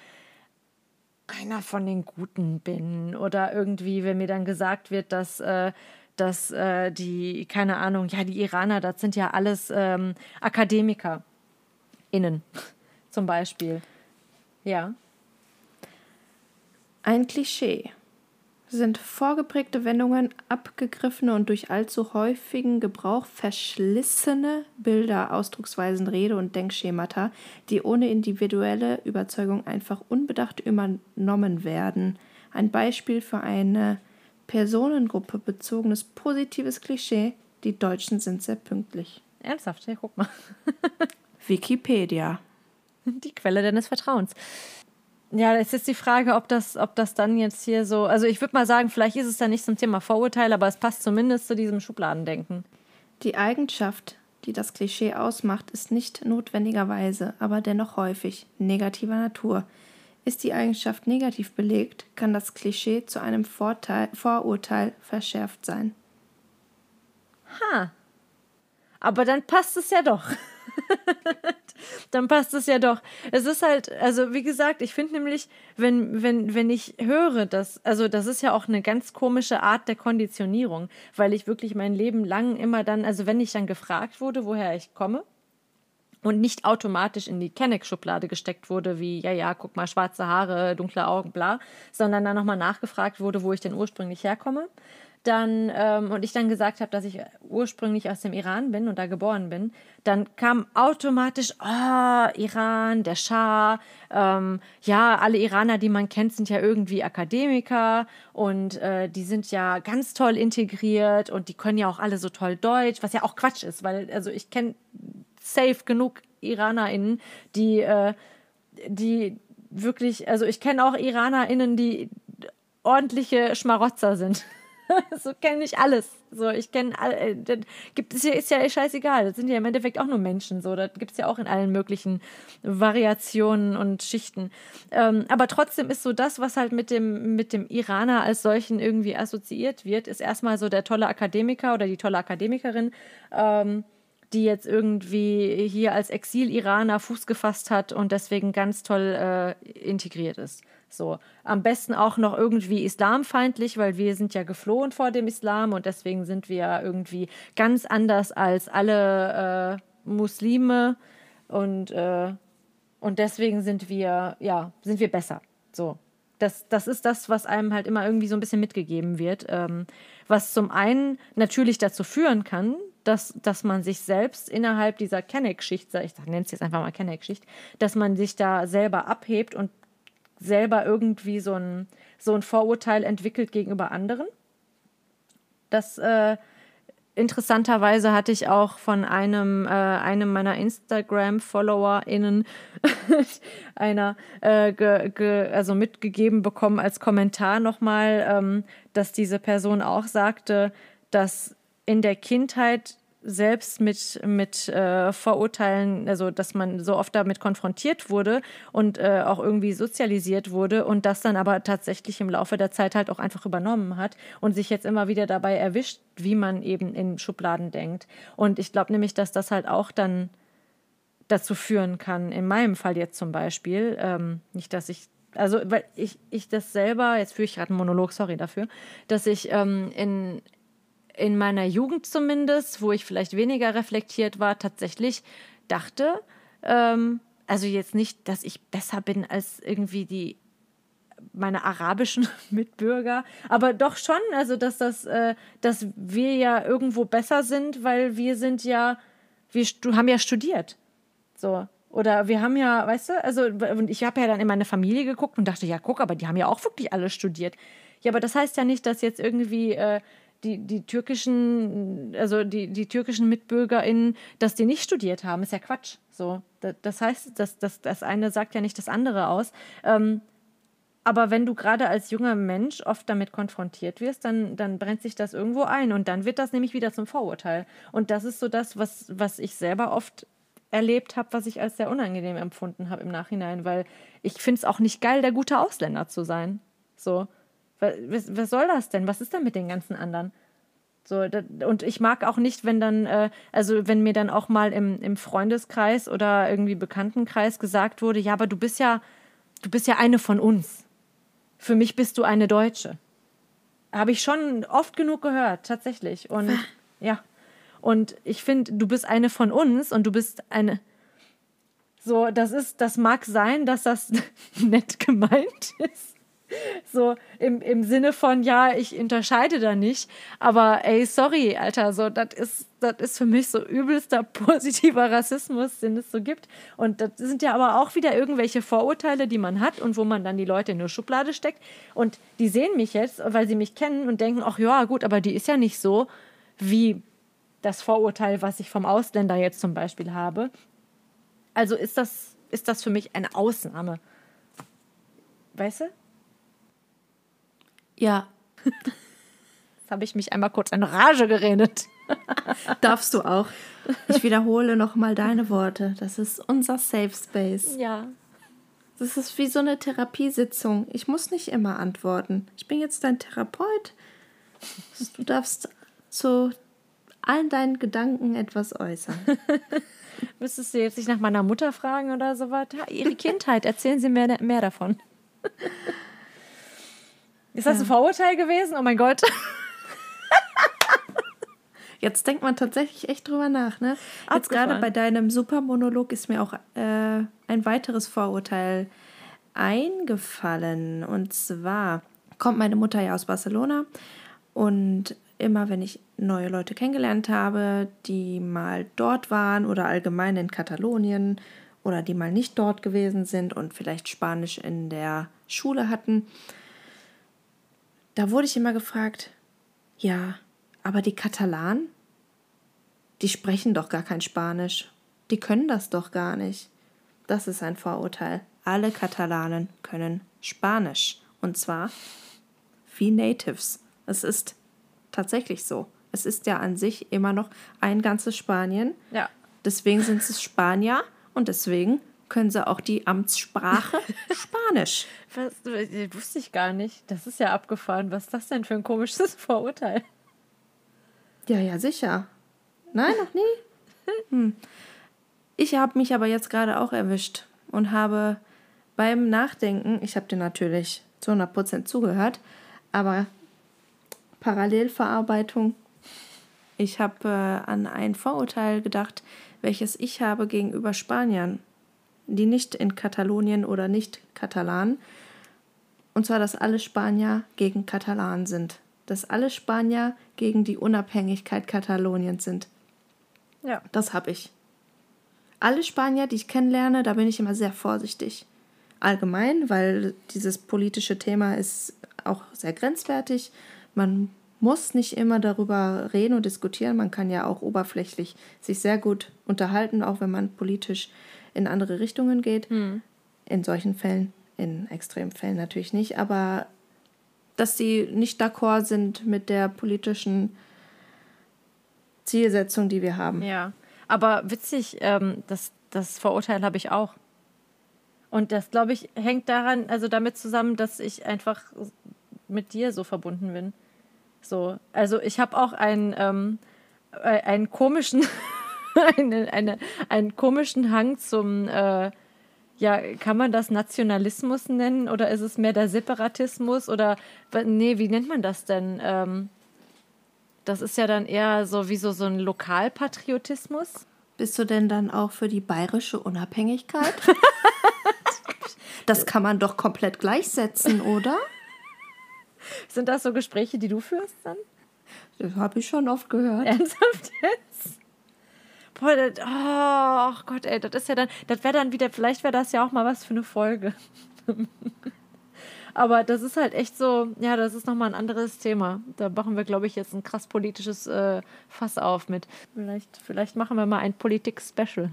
einer von den Guten bin oder irgendwie, wenn mir dann gesagt wird, dass, äh, dass äh, die, keine Ahnung, ja, die Iraner, das sind ja alles ähm, Akademiker innen zum Beispiel. Ja. Ein Klischee sind vorgeprägte Wendungen, abgegriffene und durch allzu häufigen Gebrauch verschlissene Bilder, Ausdrucksweisen, Rede- und Denkschemata, die ohne individuelle Überzeugung einfach unbedacht übernommen werden. Ein Beispiel für eine Personengruppe bezogenes positives Klischee, die Deutschen sind sehr pünktlich. Ernsthaft, ja, guck mal. Wikipedia. Die Quelle deines Vertrauens. Ja, es ist die Frage, ob das, ob das dann jetzt hier so. Also ich würde mal sagen, vielleicht ist es dann nicht zum Thema Vorurteil, aber es passt zumindest zu diesem Schubladendenken. Die Eigenschaft, die das Klischee ausmacht, ist nicht notwendigerweise, aber dennoch häufig negativer Natur. Ist die Eigenschaft negativ belegt, kann das Klischee zu einem Vorteil, Vorurteil verschärft sein. Ha. Aber dann passt es ja doch. dann passt es ja doch. Es ist halt, also wie gesagt, ich finde nämlich, wenn, wenn, wenn ich höre, dass, also das ist ja auch eine ganz komische Art der Konditionierung, weil ich wirklich mein Leben lang immer dann, also wenn ich dann gefragt wurde, woher ich komme, und nicht automatisch in die Kenneck-Schublade gesteckt wurde, wie, ja, ja, guck mal, schwarze Haare, dunkle Augen, bla, sondern dann nochmal nachgefragt wurde, wo ich denn ursprünglich herkomme. Dann ähm, und ich dann gesagt habe, dass ich ursprünglich aus dem Iran bin und da geboren bin, dann kam automatisch, oh, Iran, der Schah, ähm, ja, alle Iraner, die man kennt, sind ja irgendwie Akademiker und äh, die sind ja ganz toll integriert und die können ja auch alle so toll Deutsch, was ja auch Quatsch ist, weil also ich kenne safe genug IranerInnen, die, äh, die wirklich, also ich kenne auch IranerInnen, die ordentliche Schmarotzer sind. so kenne ich alles. So, ich kenne äh, gibt es ja ist ja scheißegal. Das sind ja im Endeffekt auch nur Menschen. So, das gibt es ja auch in allen möglichen Variationen und Schichten. Ähm, aber trotzdem ist so das, was halt mit dem mit dem Iraner als solchen irgendwie assoziiert wird, ist erstmal so der tolle Akademiker oder die tolle Akademikerin. Ähm, die jetzt irgendwie hier als Exil-Iraner Fuß gefasst hat und deswegen ganz toll äh, integriert ist. So, am besten auch noch irgendwie islamfeindlich, weil wir sind ja geflohen vor dem Islam und deswegen sind wir irgendwie ganz anders als alle äh, Muslime und, äh, und deswegen sind wir, ja, sind wir besser. So. Das, das ist das, was einem halt immer irgendwie so ein bisschen mitgegeben wird. Ähm, was zum einen natürlich dazu führen kann, dass, dass man sich selbst innerhalb dieser Kenneck-Schicht, ich nenne es jetzt einfach mal Kenneck-Schicht, dass man sich da selber abhebt und selber irgendwie so ein, so ein Vorurteil entwickelt gegenüber anderen. Das äh, interessanterweise hatte ich auch von einem, äh, einem meiner Instagram-FollowerInnen einer äh, ge, ge, also mitgegeben bekommen als Kommentar nochmal, ähm, dass diese Person auch sagte, dass in der Kindheit selbst mit, mit äh, Vorurteilen, also dass man so oft damit konfrontiert wurde und äh, auch irgendwie sozialisiert wurde und das dann aber tatsächlich im Laufe der Zeit halt auch einfach übernommen hat und sich jetzt immer wieder dabei erwischt, wie man eben in Schubladen denkt. Und ich glaube nämlich, dass das halt auch dann dazu führen kann, in meinem Fall jetzt zum Beispiel, ähm, nicht, dass ich also weil ich, ich das selber, jetzt führe ich gerade einen Monolog, sorry dafür, dass ich ähm, in, in meiner Jugend zumindest, wo ich vielleicht weniger reflektiert war, tatsächlich dachte, ähm, also jetzt nicht, dass ich besser bin als irgendwie die meine arabischen Mitbürger, aber doch schon, also dass das, äh, dass wir ja irgendwo besser sind, weil wir sind ja, wir haben ja studiert, so oder wir haben ja, weißt du, also ich habe ja dann in meine Familie geguckt und dachte, ja guck, aber die haben ja auch wirklich alle studiert. Ja, aber das heißt ja nicht, dass jetzt irgendwie äh, die, die türkischen, also die, die türkischen MitbürgerInnen, dass die nicht studiert haben, ist ja Quatsch. So, das heißt, das, das, das eine sagt ja nicht das andere aus. Ähm, aber wenn du gerade als junger Mensch oft damit konfrontiert wirst, dann, dann brennt sich das irgendwo ein und dann wird das nämlich wieder zum Vorurteil. Und das ist so das, was, was ich selber oft erlebt habe, was ich als sehr unangenehm empfunden habe im Nachhinein, weil ich finde es auch nicht geil, der gute Ausländer zu sein. So. Was, was soll das denn? Was ist denn mit den ganzen anderen? So, das, und ich mag auch nicht, wenn dann, äh, also wenn mir dann auch mal im, im Freundeskreis oder irgendwie Bekanntenkreis gesagt wurde, ja, aber du bist ja, du bist ja eine von uns. Für mich bist du eine Deutsche. Habe ich schon oft genug gehört, tatsächlich. Und ja. Und ich finde, du bist eine von uns und du bist eine. So, das ist, das mag sein, dass das nett gemeint ist. So im, im Sinne von, ja, ich unterscheide da nicht. Aber ey, sorry, Alter, so, das ist, das ist für mich so übelster positiver Rassismus, den es so gibt. Und das sind ja aber auch wieder irgendwelche Vorurteile, die man hat und wo man dann die Leute in eine Schublade steckt. Und die sehen mich jetzt, weil sie mich kennen und denken, ach ja, gut, aber die ist ja nicht so wie das Vorurteil, was ich vom Ausländer jetzt zum Beispiel habe. Also ist das, ist das für mich eine Ausnahme. Weißt du? Ja. Jetzt habe ich mich einmal kurz in Rage geredet. Darfst du auch. Ich wiederhole nochmal deine Worte. Das ist unser Safe Space. Ja. Das ist wie so eine Therapiesitzung. Ich muss nicht immer antworten. Ich bin jetzt dein Therapeut. Du darfst zu allen deinen Gedanken etwas äußern. Müsstest du jetzt nicht nach meiner Mutter fragen oder so was? Ihre Kindheit, erzählen Sie mehr, mehr davon. Ist das ja. ein Vorurteil gewesen? Oh mein Gott. Jetzt denkt man tatsächlich echt drüber nach, ne? Jetzt gerade bei deinem Supermonolog ist mir auch äh, ein weiteres Vorurteil eingefallen. Und zwar kommt meine Mutter ja aus Barcelona und immer wenn ich neue Leute kennengelernt habe, die mal dort waren oder allgemein in Katalonien oder die mal nicht dort gewesen sind und vielleicht Spanisch in der Schule hatten, da wurde ich immer gefragt, ja, aber die Katalanen, die sprechen doch gar kein Spanisch. Die können das doch gar nicht. Das ist ein Vorurteil. Alle Katalanen können Spanisch. Und zwar wie Natives. Es ist tatsächlich so. Es ist ja an sich immer noch ein ganzes Spanien. Ja. Deswegen sind es Spanier und deswegen können sie auch die Amtssprache Spanisch. Was, das wusste ich gar nicht. Das ist ja abgefahren. Was ist das denn für ein komisches Vorurteil? Ja, ja, sicher. Nein, noch nie. Hm. Ich habe mich aber jetzt gerade auch erwischt und habe beim Nachdenken, ich habe dir natürlich zu 100% zugehört, aber Parallelverarbeitung, ich habe äh, an ein Vorurteil gedacht, welches ich habe gegenüber Spaniern, die nicht in Katalonien oder nicht Katalan, und zwar, dass alle Spanier gegen Katalan sind, dass alle Spanier gegen die Unabhängigkeit Kataloniens sind. Ja. Das habe ich. Alle Spanier, die ich kennenlerne, da bin ich immer sehr vorsichtig. Allgemein, weil dieses politische Thema ist auch sehr grenzwertig. Man muss nicht immer darüber reden und diskutieren. Man kann ja auch oberflächlich sich sehr gut unterhalten, auch wenn man politisch in andere Richtungen geht. Hm. In solchen Fällen, in Extremfällen natürlich nicht, aber dass sie nicht d'accord sind mit der politischen Zielsetzung, die wir haben. Ja, aber witzig, ähm, das, das Vorurteil habe ich auch. Und das, glaube ich, hängt daran, also damit zusammen, dass ich einfach mit dir so verbunden bin. So, also ich habe auch einen, ähm, äh, einen komischen, eine, eine, einen komischen Hang zum, äh, ja, kann man das Nationalismus nennen oder ist es mehr der Separatismus oder nee, wie nennt man das denn? Ähm, das ist ja dann eher so wie so, so ein Lokalpatriotismus. Bist du denn dann auch für die bayerische Unabhängigkeit? das kann man doch komplett gleichsetzen, oder? Sind das so Gespräche, die du führst dann? Das habe ich schon oft gehört. Ernsthaft jetzt? Boah, das, oh Gott, ey, das ist ja dann, das wäre dann wieder, vielleicht wäre das ja auch mal was für eine Folge. Aber das ist halt echt so, ja, das ist nochmal ein anderes Thema. Da machen wir, glaube ich, jetzt ein krass politisches äh, Fass auf mit. Vielleicht, vielleicht machen wir mal ein Politik-Special.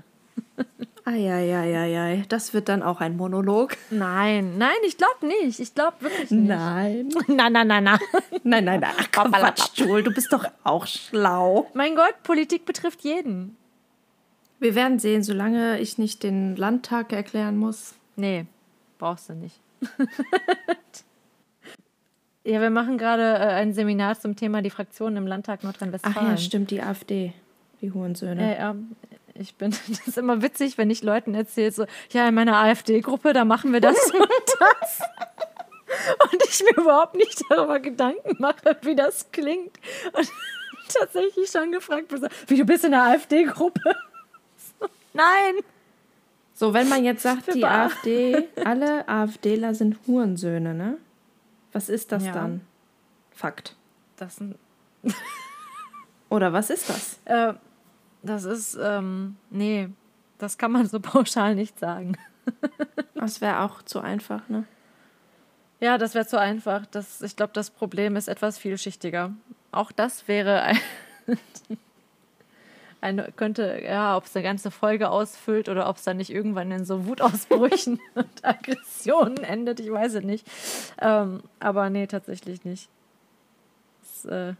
Eieieiei, das wird dann auch ein Monolog. Nein, nein, ich glaube nicht. Ich glaube wirklich nicht. Nein. Nein, nein, nein, nein. Nein, nein, nein. Ach, Quatsch, Joel, du bist doch auch schlau. Mein Gott, Politik betrifft jeden. Wir werden sehen, solange ich nicht den Landtag erklären muss. Nee, brauchst du nicht. ja, wir machen gerade äh, ein Seminar zum Thema die Fraktionen im Landtag Nordrhein-Westfalen. Ach ja, stimmt, die AfD, die Hurensöhne. Äh, ja, ich bin, das ist immer witzig, wenn ich Leuten erzähle, so, ja, in meiner AfD-Gruppe, da machen wir das und das. Und ich mir überhaupt nicht darüber Gedanken mache, wie das klingt. Und tatsächlich schon gefragt, wie du bist in der AfD-Gruppe. Nein. So, wenn man jetzt sagt, die AfD, alle AfDler sind Hurensöhne, ne? Was ist das ja. dann? Fakt. Das sind. Oder was ist das? Äh, das ist, ähm, nee, das kann man so pauschal nicht sagen. das wäre auch zu einfach, ne? Ja, das wäre zu einfach. Das, ich glaube, das Problem ist etwas vielschichtiger. Auch das wäre ein eine, könnte, ja, ob es eine ganze Folge ausfüllt oder ob es dann nicht irgendwann in so Wutausbrüchen und Aggressionen endet, ich weiß es nicht. Ähm, aber nee, tatsächlich nicht. Das, äh,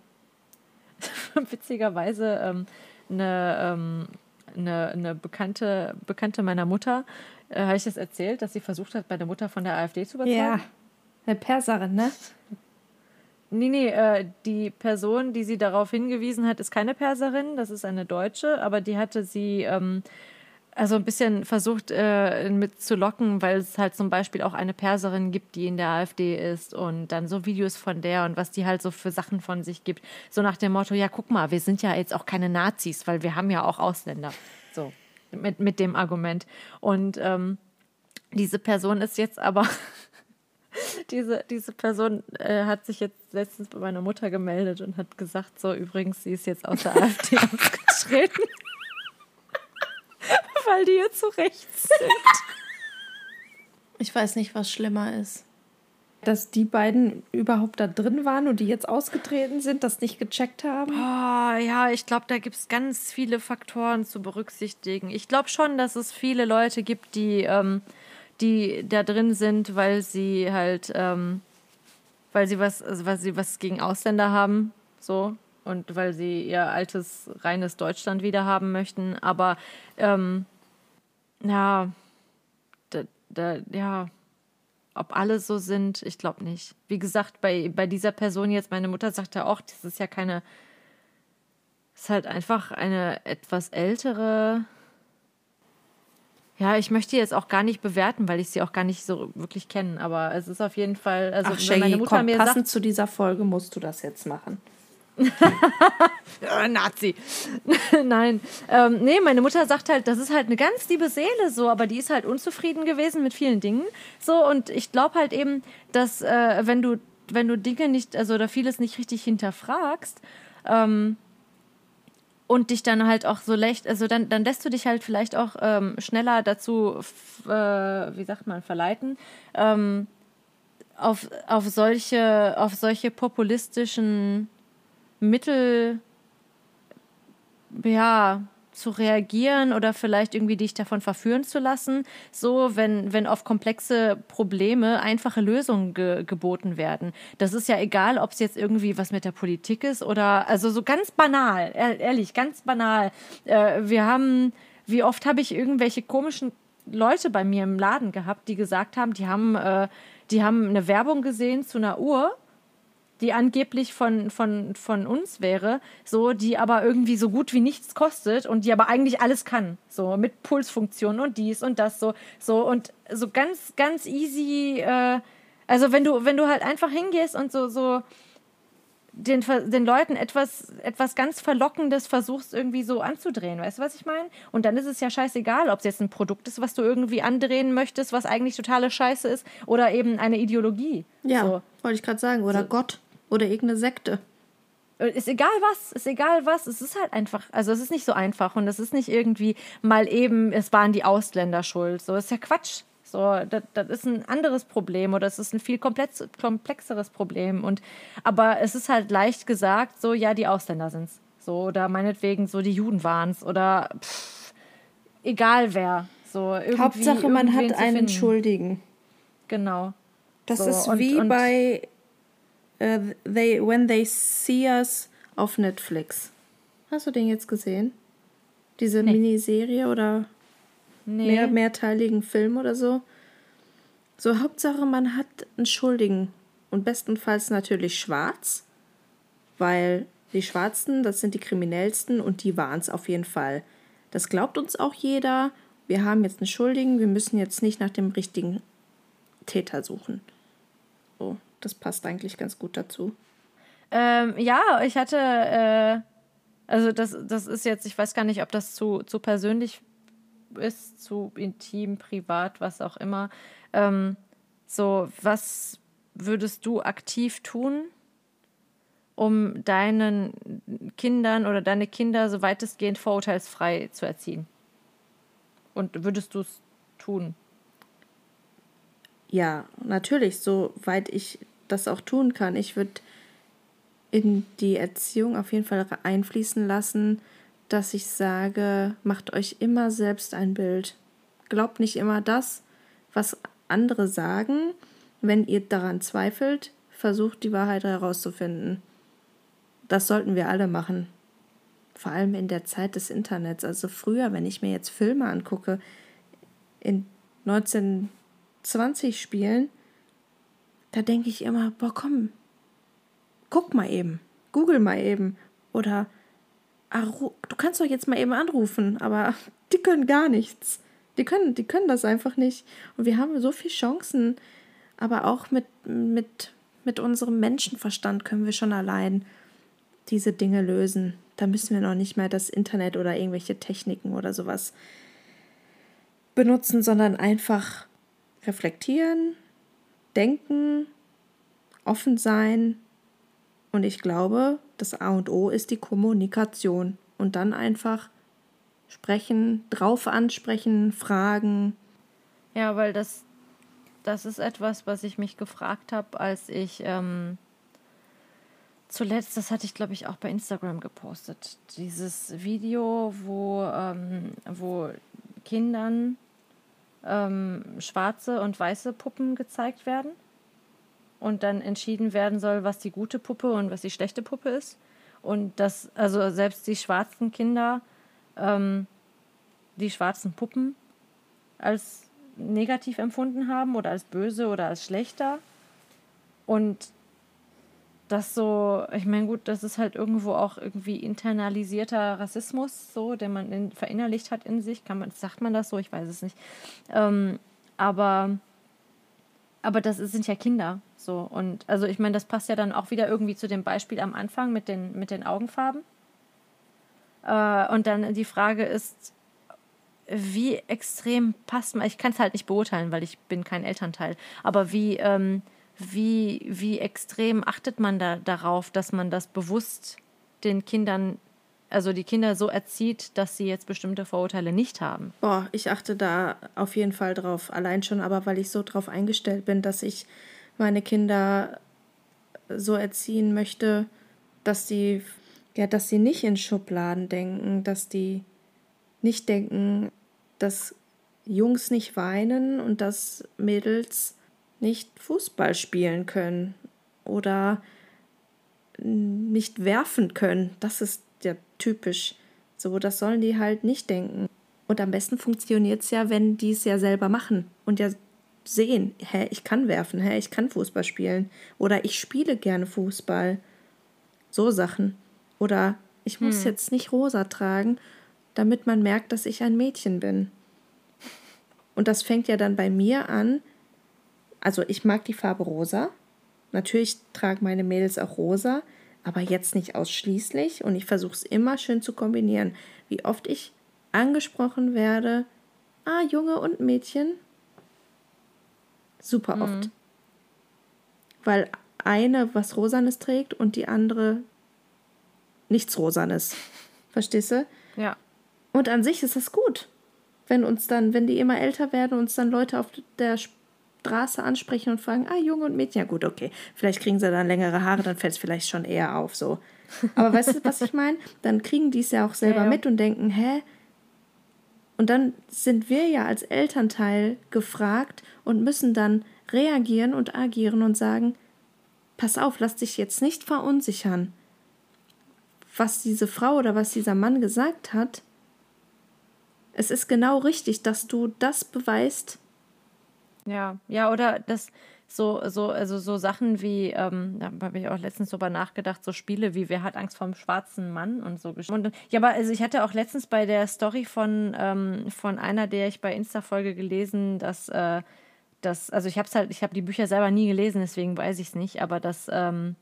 witzigerweise ähm, eine, ähm, eine, eine Bekannte, Bekannte meiner Mutter, äh, habe ich das erzählt, dass sie versucht hat, bei der Mutter von der AfD zu überzeugen? Ja, eine Perserin, ne? Nee, nee, äh, die Person, die sie darauf hingewiesen hat, ist keine Perserin, das ist eine Deutsche, aber die hatte sie ähm, also ein bisschen versucht äh, mit zu locken, weil es halt zum Beispiel auch eine Perserin gibt, die in der AfD ist und dann so Videos von der und was die halt so für Sachen von sich gibt. So nach dem Motto, ja, guck mal, wir sind ja jetzt auch keine Nazis, weil wir haben ja auch Ausländer. So, mit, mit dem Argument. Und ähm, diese Person ist jetzt aber diese, diese Person äh, hat sich jetzt letztens bei meiner Mutter gemeldet und hat gesagt, so übrigens, sie ist jetzt aus der AfD ausgetreten. Weil die jetzt zu rechts sind. Ich weiß nicht, was schlimmer ist. Dass die beiden überhaupt da drin waren und die jetzt ausgetreten sind, das nicht gecheckt haben? Oh, ja, ich glaube, da gibt es ganz viele Faktoren zu berücksichtigen. Ich glaube schon, dass es viele Leute gibt, die ähm, die da drin sind, weil sie halt, ähm, weil sie was, also weil sie was gegen Ausländer haben. so und weil sie ihr altes, reines Deutschland wieder haben möchten. Aber ähm, ja, da, da, ja, ob alle so sind, ich glaube nicht. Wie gesagt, bei, bei dieser Person jetzt, meine Mutter sagte auch, das ist ja keine, ist halt einfach eine etwas ältere. Ja, ich möchte jetzt auch gar nicht bewerten, weil ich sie auch gar nicht so wirklich kenne. Aber es ist auf jeden Fall, also Ach, wenn meine Mutter komm, mir passend sagt, zu dieser Folge musst du das jetzt machen. Nazi. Nein. Ähm, nee, meine Mutter sagt halt, das ist halt eine ganz liebe Seele so, aber die ist halt unzufrieden gewesen mit vielen Dingen. So, und ich glaube halt eben, dass äh, wenn du, wenn du Dinge nicht, also oder vieles nicht richtig hinterfragst, ähm, und dich dann halt auch so leicht, also dann, dann lässt du dich halt vielleicht auch ähm, schneller dazu, äh, wie sagt man, verleiten, ähm, auf, auf, solche, auf solche populistischen Mittel, ja, zu reagieren oder vielleicht irgendwie dich davon verführen zu lassen, so wenn, wenn auf komplexe Probleme einfache Lösungen ge geboten werden. Das ist ja egal, ob es jetzt irgendwie was mit der Politik ist oder also so ganz banal, ehrlich, ganz banal. Äh, wir haben, wie oft habe ich irgendwelche komischen Leute bei mir im Laden gehabt, die gesagt haben, die haben, äh, die haben eine Werbung gesehen zu einer Uhr die angeblich von, von, von uns wäre, so, die aber irgendwie so gut wie nichts kostet und die aber eigentlich alles kann. So mit Pulsfunktion und dies und das, so, so und so ganz, ganz easy, äh, also wenn du, wenn du halt einfach hingehst und so, so den, den Leuten etwas, etwas ganz Verlockendes versuchst irgendwie so anzudrehen, weißt du, was ich meine? Und dann ist es ja scheißegal, ob es jetzt ein Produkt ist, was du irgendwie andrehen möchtest, was eigentlich totale Scheiße ist, oder eben eine Ideologie. Ja, so. wollte ich gerade sagen, oder so. Gott. Oder irgendeine Sekte. Äh, ist egal was, ist egal was, es ist halt einfach, also es ist nicht so einfach und es ist nicht irgendwie mal eben, es waren die Ausländer schuld, so ist ja Quatsch. So, das, das ist ein anderes Problem oder es ist ein viel komplex, komplexeres Problem. Und aber es ist halt leicht gesagt, so ja, die Ausländer sind es. So, oder meinetwegen so die Juden waren es. Oder pff, egal wer. So, Hauptsache, man hat einen Schuldigen. Genau. Das so, ist wie und, bei uh, they, When They See Us auf Netflix. Hast du den jetzt gesehen? Diese nee. Miniserie oder nee. mehr, mehrteiligen Film oder so? So, Hauptsache, man hat einen Schuldigen. Und bestenfalls natürlich schwarz, weil die Schwarzen, das sind die Kriminellsten und die waren es auf jeden Fall. Das glaubt uns auch jeder. Wir haben jetzt einen Schuldigen, wir müssen jetzt nicht nach dem richtigen Täter suchen. So das passt eigentlich ganz gut dazu. Ähm, ja, ich hatte, äh, also das, das ist jetzt, ich weiß gar nicht, ob das zu, zu persönlich ist, zu intim, privat, was auch immer. Ähm, so, was würdest du aktiv tun, um deinen Kindern oder deine Kinder so weitestgehend vorurteilsfrei zu erziehen? Und würdest du es tun? Ja, natürlich, soweit ich das auch tun kann. Ich würde in die Erziehung auf jeden Fall einfließen lassen, dass ich sage, macht euch immer selbst ein Bild. Glaubt nicht immer das, was andere sagen. Wenn ihr daran zweifelt, versucht die Wahrheit herauszufinden. Das sollten wir alle machen. Vor allem in der Zeit des Internets. Also früher, wenn ich mir jetzt Filme angucke, in 1920 spielen, da denke ich immer, boah, komm, guck mal eben, google mal eben. Oder du kannst doch jetzt mal eben anrufen, aber die können gar nichts. Die können, die können das einfach nicht. Und wir haben so viele Chancen, aber auch mit, mit, mit unserem Menschenverstand können wir schon allein diese Dinge lösen. Da müssen wir noch nicht mehr das Internet oder irgendwelche Techniken oder sowas benutzen, sondern einfach reflektieren, denken, offen sein. Und ich glaube, das A und O ist die Kommunikation. Und dann einfach sprechen, drauf ansprechen, fragen. Ja, weil das, das ist etwas, was ich mich gefragt habe, als ich ähm, zuletzt, das hatte ich glaube ich auch bei Instagram gepostet, dieses Video, wo, ähm, wo Kindern ähm, schwarze und weiße Puppen gezeigt werden und dann entschieden werden soll, was die gute Puppe und was die schlechte Puppe ist. Und dass, also selbst die schwarzen Kinder, ähm, die schwarzen Puppen als negativ empfunden haben oder als böse oder als schlechter. Und das so, ich meine, gut, das ist halt irgendwo auch irgendwie internalisierter Rassismus, so, den man in, verinnerlicht hat in sich. Kann man, sagt man das so? Ich weiß es nicht. Ähm, aber, aber das sind ja Kinder, so. Und also ich meine, das passt ja dann auch wieder irgendwie zu dem Beispiel am Anfang mit den, mit den Augenfarben. Äh, und dann die Frage ist, wie extrem passt man, ich kann es halt nicht beurteilen, weil ich bin kein Elternteil, aber wie, ähm, wie, wie extrem achtet man da darauf, dass man das bewusst den Kindern, also die Kinder so erzieht, dass sie jetzt bestimmte Vorurteile nicht haben? Boah, ich achte da auf jeden Fall drauf, allein schon, aber weil ich so drauf eingestellt bin, dass ich meine Kinder so erziehen möchte, dass die, ja, dass sie nicht in Schubladen denken, dass die nicht denken, dass Jungs nicht weinen und dass Mädels nicht Fußball spielen können oder nicht werfen können. Das ist ja typisch. So, das sollen die halt nicht denken. Und am besten funktioniert es ja, wenn die es ja selber machen und ja sehen, hä, ich kann werfen, hä, ich kann Fußball spielen oder ich spiele gerne Fußball. So Sachen. Oder ich muss hm. jetzt nicht rosa tragen damit man merkt, dass ich ein Mädchen bin. Und das fängt ja dann bei mir an. Also ich mag die Farbe rosa. Natürlich tragen meine Mädels auch rosa, aber jetzt nicht ausschließlich. Und ich versuche es immer schön zu kombinieren. Wie oft ich angesprochen werde, ah, Junge und Mädchen. Super oft. Mhm. Weil eine was Rosanes trägt und die andere nichts Rosanes. Verstehst du? Ja. Und an sich ist das gut. Wenn uns dann, wenn die immer älter werden, uns dann Leute auf der Straße ansprechen und fragen, ah, Junge und Mädchen, ja gut, okay, vielleicht kriegen sie dann längere Haare, dann fällt es vielleicht schon eher auf so. Aber weißt du, was ich meine? Dann kriegen die es ja auch selber ja, ja. mit und denken, hä? Und dann sind wir ja als Elternteil gefragt und müssen dann reagieren und agieren und sagen, pass auf, lass dich jetzt nicht verunsichern. Was diese Frau oder was dieser Mann gesagt hat, es ist genau richtig, dass du das beweist. Ja, ja, oder das so, so, also so Sachen wie, ähm, da habe ich auch letztens drüber nachgedacht, so Spiele wie Wer hat Angst vom schwarzen Mann und so. Und, ja, aber also ich hatte auch letztens bei der Story von, ähm, von einer, der ich bei Insta-Folge gelesen, dass, äh, dass, also ich habe halt, ich habe die Bücher selber nie gelesen, deswegen weiß ich es nicht, aber dass, ähm,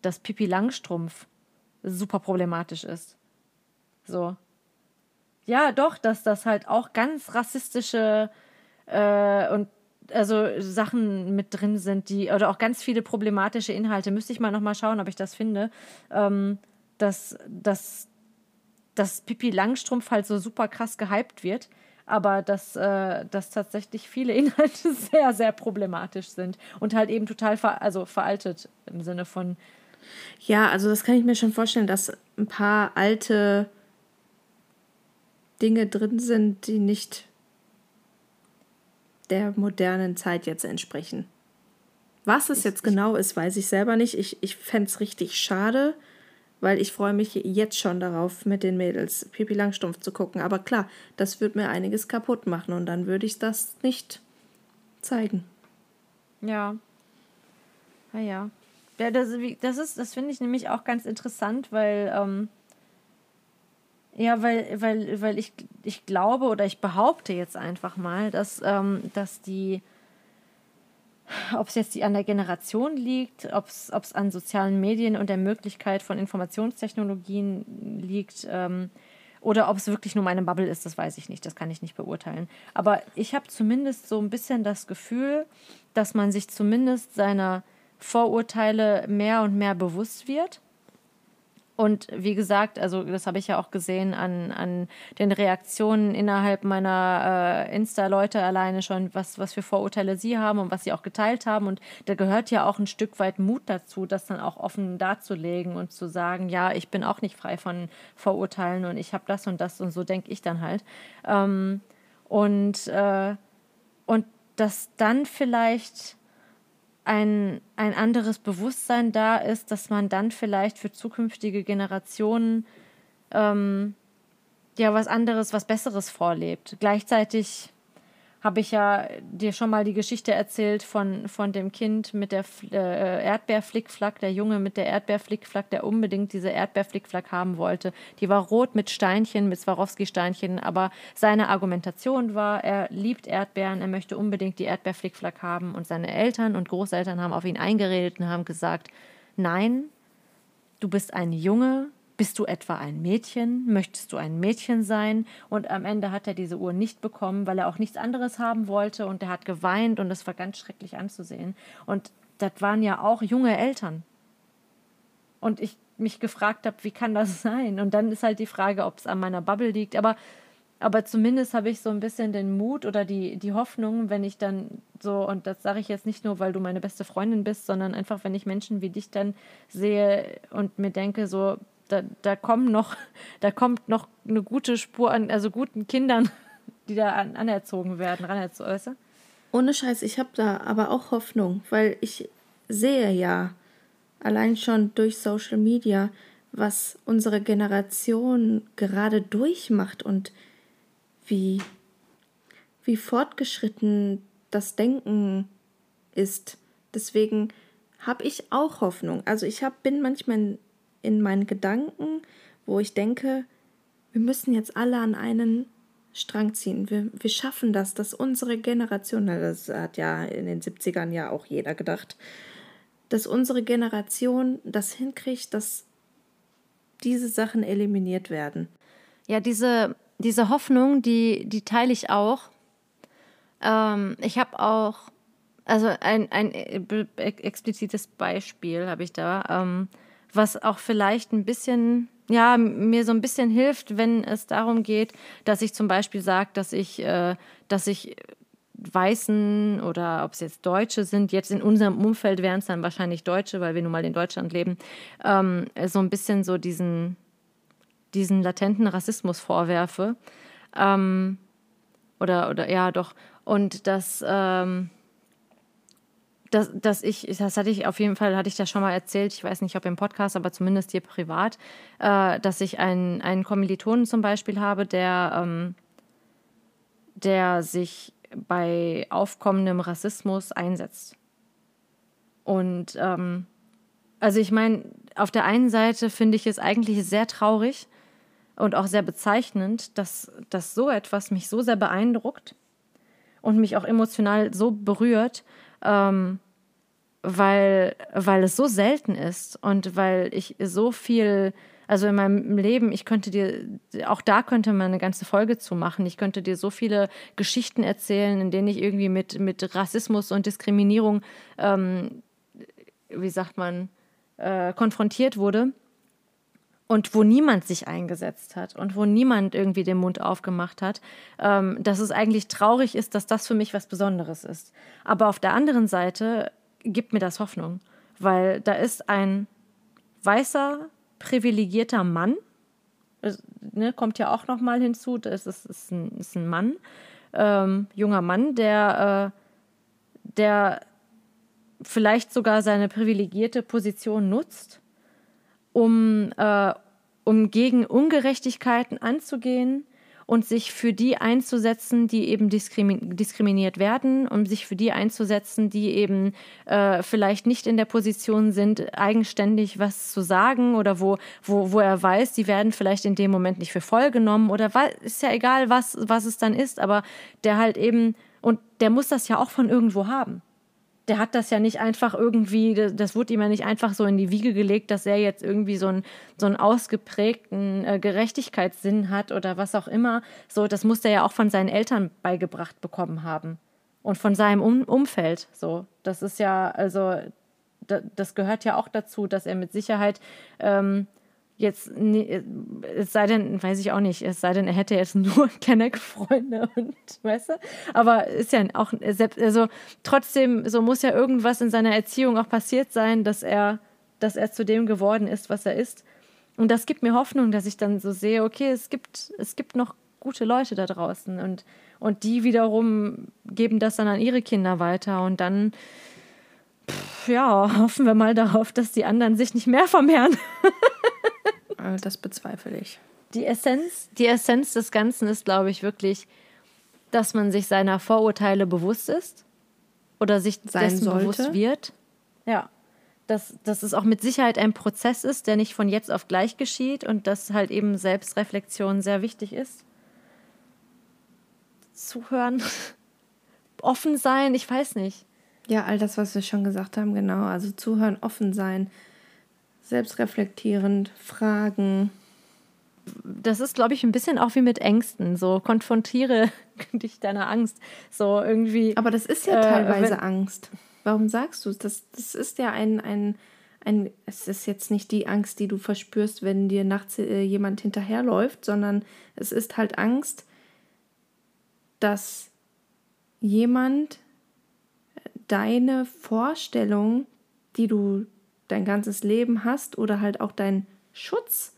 dass Pippi Langstrumpf super problematisch ist. So. Ja, doch, dass das halt auch ganz rassistische äh, und also Sachen mit drin sind, die oder auch ganz viele problematische Inhalte. Müsste ich mal noch mal schauen, ob ich das finde. Ähm, dass, dass, dass Pippi Langstrumpf halt so super krass gehypt wird, aber dass, äh, dass tatsächlich viele Inhalte sehr, sehr problematisch sind und halt eben total ver also veraltet im Sinne von. Ja, also das kann ich mir schon vorstellen, dass ein paar alte Dinge drin sind, die nicht der modernen Zeit jetzt entsprechen. Was es jetzt genau ist, weiß ich selber nicht. Ich, ich fände es richtig schade, weil ich freue mich jetzt schon darauf, mit den Mädels Pipi Langstumpf zu gucken. Aber klar, das wird mir einiges kaputt machen und dann würde ich das nicht zeigen. Ja. Naja. Ja, das, das, ist, das finde ich nämlich auch ganz interessant, weil ähm, ja, weil, weil, weil ich, ich glaube oder ich behaupte jetzt einfach mal, dass, ähm, dass die, ob es jetzt die an der Generation liegt, ob es an sozialen Medien und der Möglichkeit von Informationstechnologien liegt, ähm, oder ob es wirklich nur meine Bubble ist, das weiß ich nicht, das kann ich nicht beurteilen. Aber ich habe zumindest so ein bisschen das Gefühl, dass man sich zumindest seiner Vorurteile mehr und mehr bewusst wird und wie gesagt, also das habe ich ja auch gesehen an, an den Reaktionen innerhalb meiner äh, Insta-Leute alleine schon, was, was für Vorurteile sie haben und was sie auch geteilt haben. Und da gehört ja auch ein Stück weit Mut dazu, das dann auch offen darzulegen und zu sagen, ja, ich bin auch nicht frei von Vorurteilen und ich habe das und das und so denke ich dann halt. Ähm, und, äh, und dass dann vielleicht ein, ein anderes Bewusstsein da ist, dass man dann vielleicht für zukünftige Generationen ähm, ja was anderes, was Besseres vorlebt. Gleichzeitig habe ich ja dir schon mal die Geschichte erzählt von, von dem Kind mit der äh, Erdbeerflickflack, der Junge mit der Erdbeerflickflack, der unbedingt diese Erdbeerflickflack haben wollte. Die war rot mit Steinchen, mit Swarovski-Steinchen, aber seine Argumentation war, er liebt Erdbeeren, er möchte unbedingt die Erdbeerflickflack haben und seine Eltern und Großeltern haben auf ihn eingeredet und haben gesagt, nein, du bist ein Junge, bist du etwa ein Mädchen? Möchtest du ein Mädchen sein? Und am Ende hat er diese Uhr nicht bekommen, weil er auch nichts anderes haben wollte und er hat geweint und es war ganz schrecklich anzusehen. Und das waren ja auch junge Eltern. Und ich mich gefragt habe, wie kann das sein? Und dann ist halt die Frage, ob es an meiner Bubble liegt. Aber, aber zumindest habe ich so ein bisschen den Mut oder die, die Hoffnung, wenn ich dann so, und das sage ich jetzt nicht nur, weil du meine beste Freundin bist, sondern einfach, wenn ich Menschen wie dich dann sehe und mir denke, so, da, da kommen noch, da kommt noch eine gute Spur an, also guten Kindern, die da an, anerzogen werden, ranerzogen, weißt du? Ohne Scheiß, ich habe da aber auch Hoffnung, weil ich sehe ja allein schon durch Social Media, was unsere Generation gerade durchmacht und wie, wie fortgeschritten das Denken ist. Deswegen habe ich auch Hoffnung. Also ich hab, bin manchmal in meinen Gedanken, wo ich denke, wir müssen jetzt alle an einen Strang ziehen. Wir, wir schaffen das, dass unsere Generation, das hat ja in den 70ern ja auch jeder gedacht, dass unsere Generation das hinkriegt, dass diese Sachen eliminiert werden. Ja, diese, diese Hoffnung, die, die teile ich auch. Ähm, ich habe auch, also ein, ein explizites Beispiel habe ich da. Ähm, was auch vielleicht ein bisschen, ja, mir so ein bisschen hilft, wenn es darum geht, dass ich zum Beispiel sage, dass ich, äh, dass ich Weißen oder ob es jetzt Deutsche sind, jetzt in unserem Umfeld wären es dann wahrscheinlich Deutsche, weil wir nun mal in Deutschland leben, ähm, so ein bisschen so diesen, diesen latenten Rassismus vorwerfe. Ähm, oder, oder ja, doch. Und dass, ähm, dass, dass ich, das hatte ich auf jeden Fall, hatte ich das schon mal erzählt, ich weiß nicht, ob im Podcast, aber zumindest hier privat, äh, dass ich einen, einen Kommilitonen zum Beispiel habe, der, ähm, der sich bei aufkommendem Rassismus einsetzt. Und ähm, also ich meine, auf der einen Seite finde ich es eigentlich sehr traurig und auch sehr bezeichnend, dass, dass so etwas mich so sehr beeindruckt und mich auch emotional so berührt, ähm, weil, weil es so selten ist und weil ich so viel, also in meinem Leben, ich könnte dir, auch da könnte man eine ganze Folge zu machen. Ich könnte dir so viele Geschichten erzählen, in denen ich irgendwie mit, mit Rassismus und Diskriminierung, ähm, wie sagt man, äh, konfrontiert wurde und wo niemand sich eingesetzt hat und wo niemand irgendwie den Mund aufgemacht hat, ähm, dass es eigentlich traurig ist, dass das für mich was Besonderes ist. Aber auf der anderen Seite gibt mir das Hoffnung, weil da ist ein weißer, privilegierter Mann, es, ne, kommt ja auch noch mal hinzu, das ist, ist, ein, ist ein Mann, ähm, junger Mann, der, äh, der vielleicht sogar seine privilegierte Position nutzt um, äh, um gegen Ungerechtigkeiten anzugehen und sich für die einzusetzen, die eben diskriminiert werden, um sich für die einzusetzen, die eben äh, vielleicht nicht in der Position sind, eigenständig was zu sagen oder wo, wo, wo er weiß, die werden vielleicht in dem Moment nicht für voll genommen oder ist ja egal, was, was es dann ist, aber der halt eben, und der muss das ja auch von irgendwo haben der hat das ja nicht einfach irgendwie, das wurde ihm ja nicht einfach so in die Wiege gelegt, dass er jetzt irgendwie so einen, so einen ausgeprägten äh, Gerechtigkeitssinn hat oder was auch immer. So, das muss er ja auch von seinen Eltern beigebracht bekommen haben. Und von seinem um Umfeld. So, das ist ja, also, das gehört ja auch dazu, dass er mit Sicherheit ähm, jetzt, es sei denn, weiß ich auch nicht, es sei denn, er hätte jetzt nur Kenneck-Freunde und, weißt du, aber ist ja auch, also trotzdem, so muss ja irgendwas in seiner Erziehung auch passiert sein, dass er, dass er zu dem geworden ist, was er ist. Und das gibt mir Hoffnung, dass ich dann so sehe, okay, es gibt, es gibt noch gute Leute da draußen und, und die wiederum geben das dann an ihre Kinder weiter und dann, pff, ja, hoffen wir mal darauf, dass die anderen sich nicht mehr vermehren. Äh, das bezweifle ich. Die Essenz, die Essenz des Ganzen ist, glaube ich, wirklich, dass man sich seiner Vorurteile bewusst ist oder sich Sein dessen sollte. bewusst wird. Ja. Dass, dass es auch mit Sicherheit ein Prozess ist, der nicht von jetzt auf gleich geschieht und dass halt eben Selbstreflexion sehr wichtig ist. Zuhören, offen sein, ich weiß nicht. Ja, all das, was wir schon gesagt haben, genau. Also zuhören, offen sein, selbstreflektierend, fragen. Das ist, glaube ich, ein bisschen auch wie mit Ängsten. So konfrontiere dich deiner Angst. So irgendwie. Aber das ist ja äh, teilweise Angst. Warum sagst du das? Das ist ja ein, ein, ein. Es ist jetzt nicht die Angst, die du verspürst, wenn dir nachts äh, jemand hinterherläuft, sondern es ist halt Angst, dass jemand deine Vorstellung, die du dein ganzes Leben hast oder halt auch dein Schutz,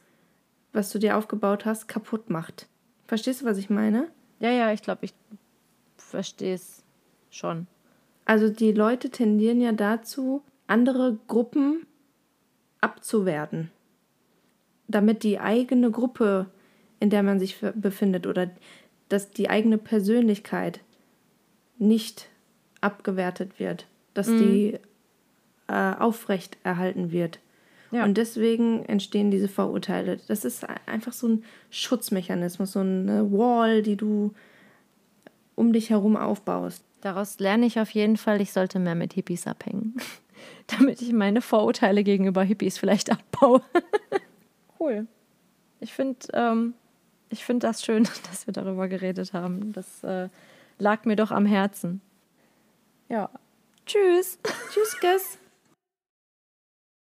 was du dir aufgebaut hast, kaputt macht. Verstehst du, was ich meine? Ja, ja, ich glaube, ich verstehe es schon. Also die Leute tendieren ja dazu, andere Gruppen abzuwerten, damit die eigene Gruppe, in der man sich befindet, oder dass die eigene Persönlichkeit nicht abgewertet wird, dass mhm. die äh, aufrecht erhalten wird. Ja. Und deswegen entstehen diese Vorurteile. Das ist einfach so ein Schutzmechanismus, so eine Wall, die du um dich herum aufbaust. Daraus lerne ich auf jeden Fall, ich sollte mehr mit Hippies abhängen, damit ich meine Vorurteile gegenüber Hippies vielleicht abbaue. cool. Ich finde ähm, find das schön, dass wir darüber geredet haben. Das äh, lag mir doch am Herzen. Ja. Tschüss. Tschüss, Guess.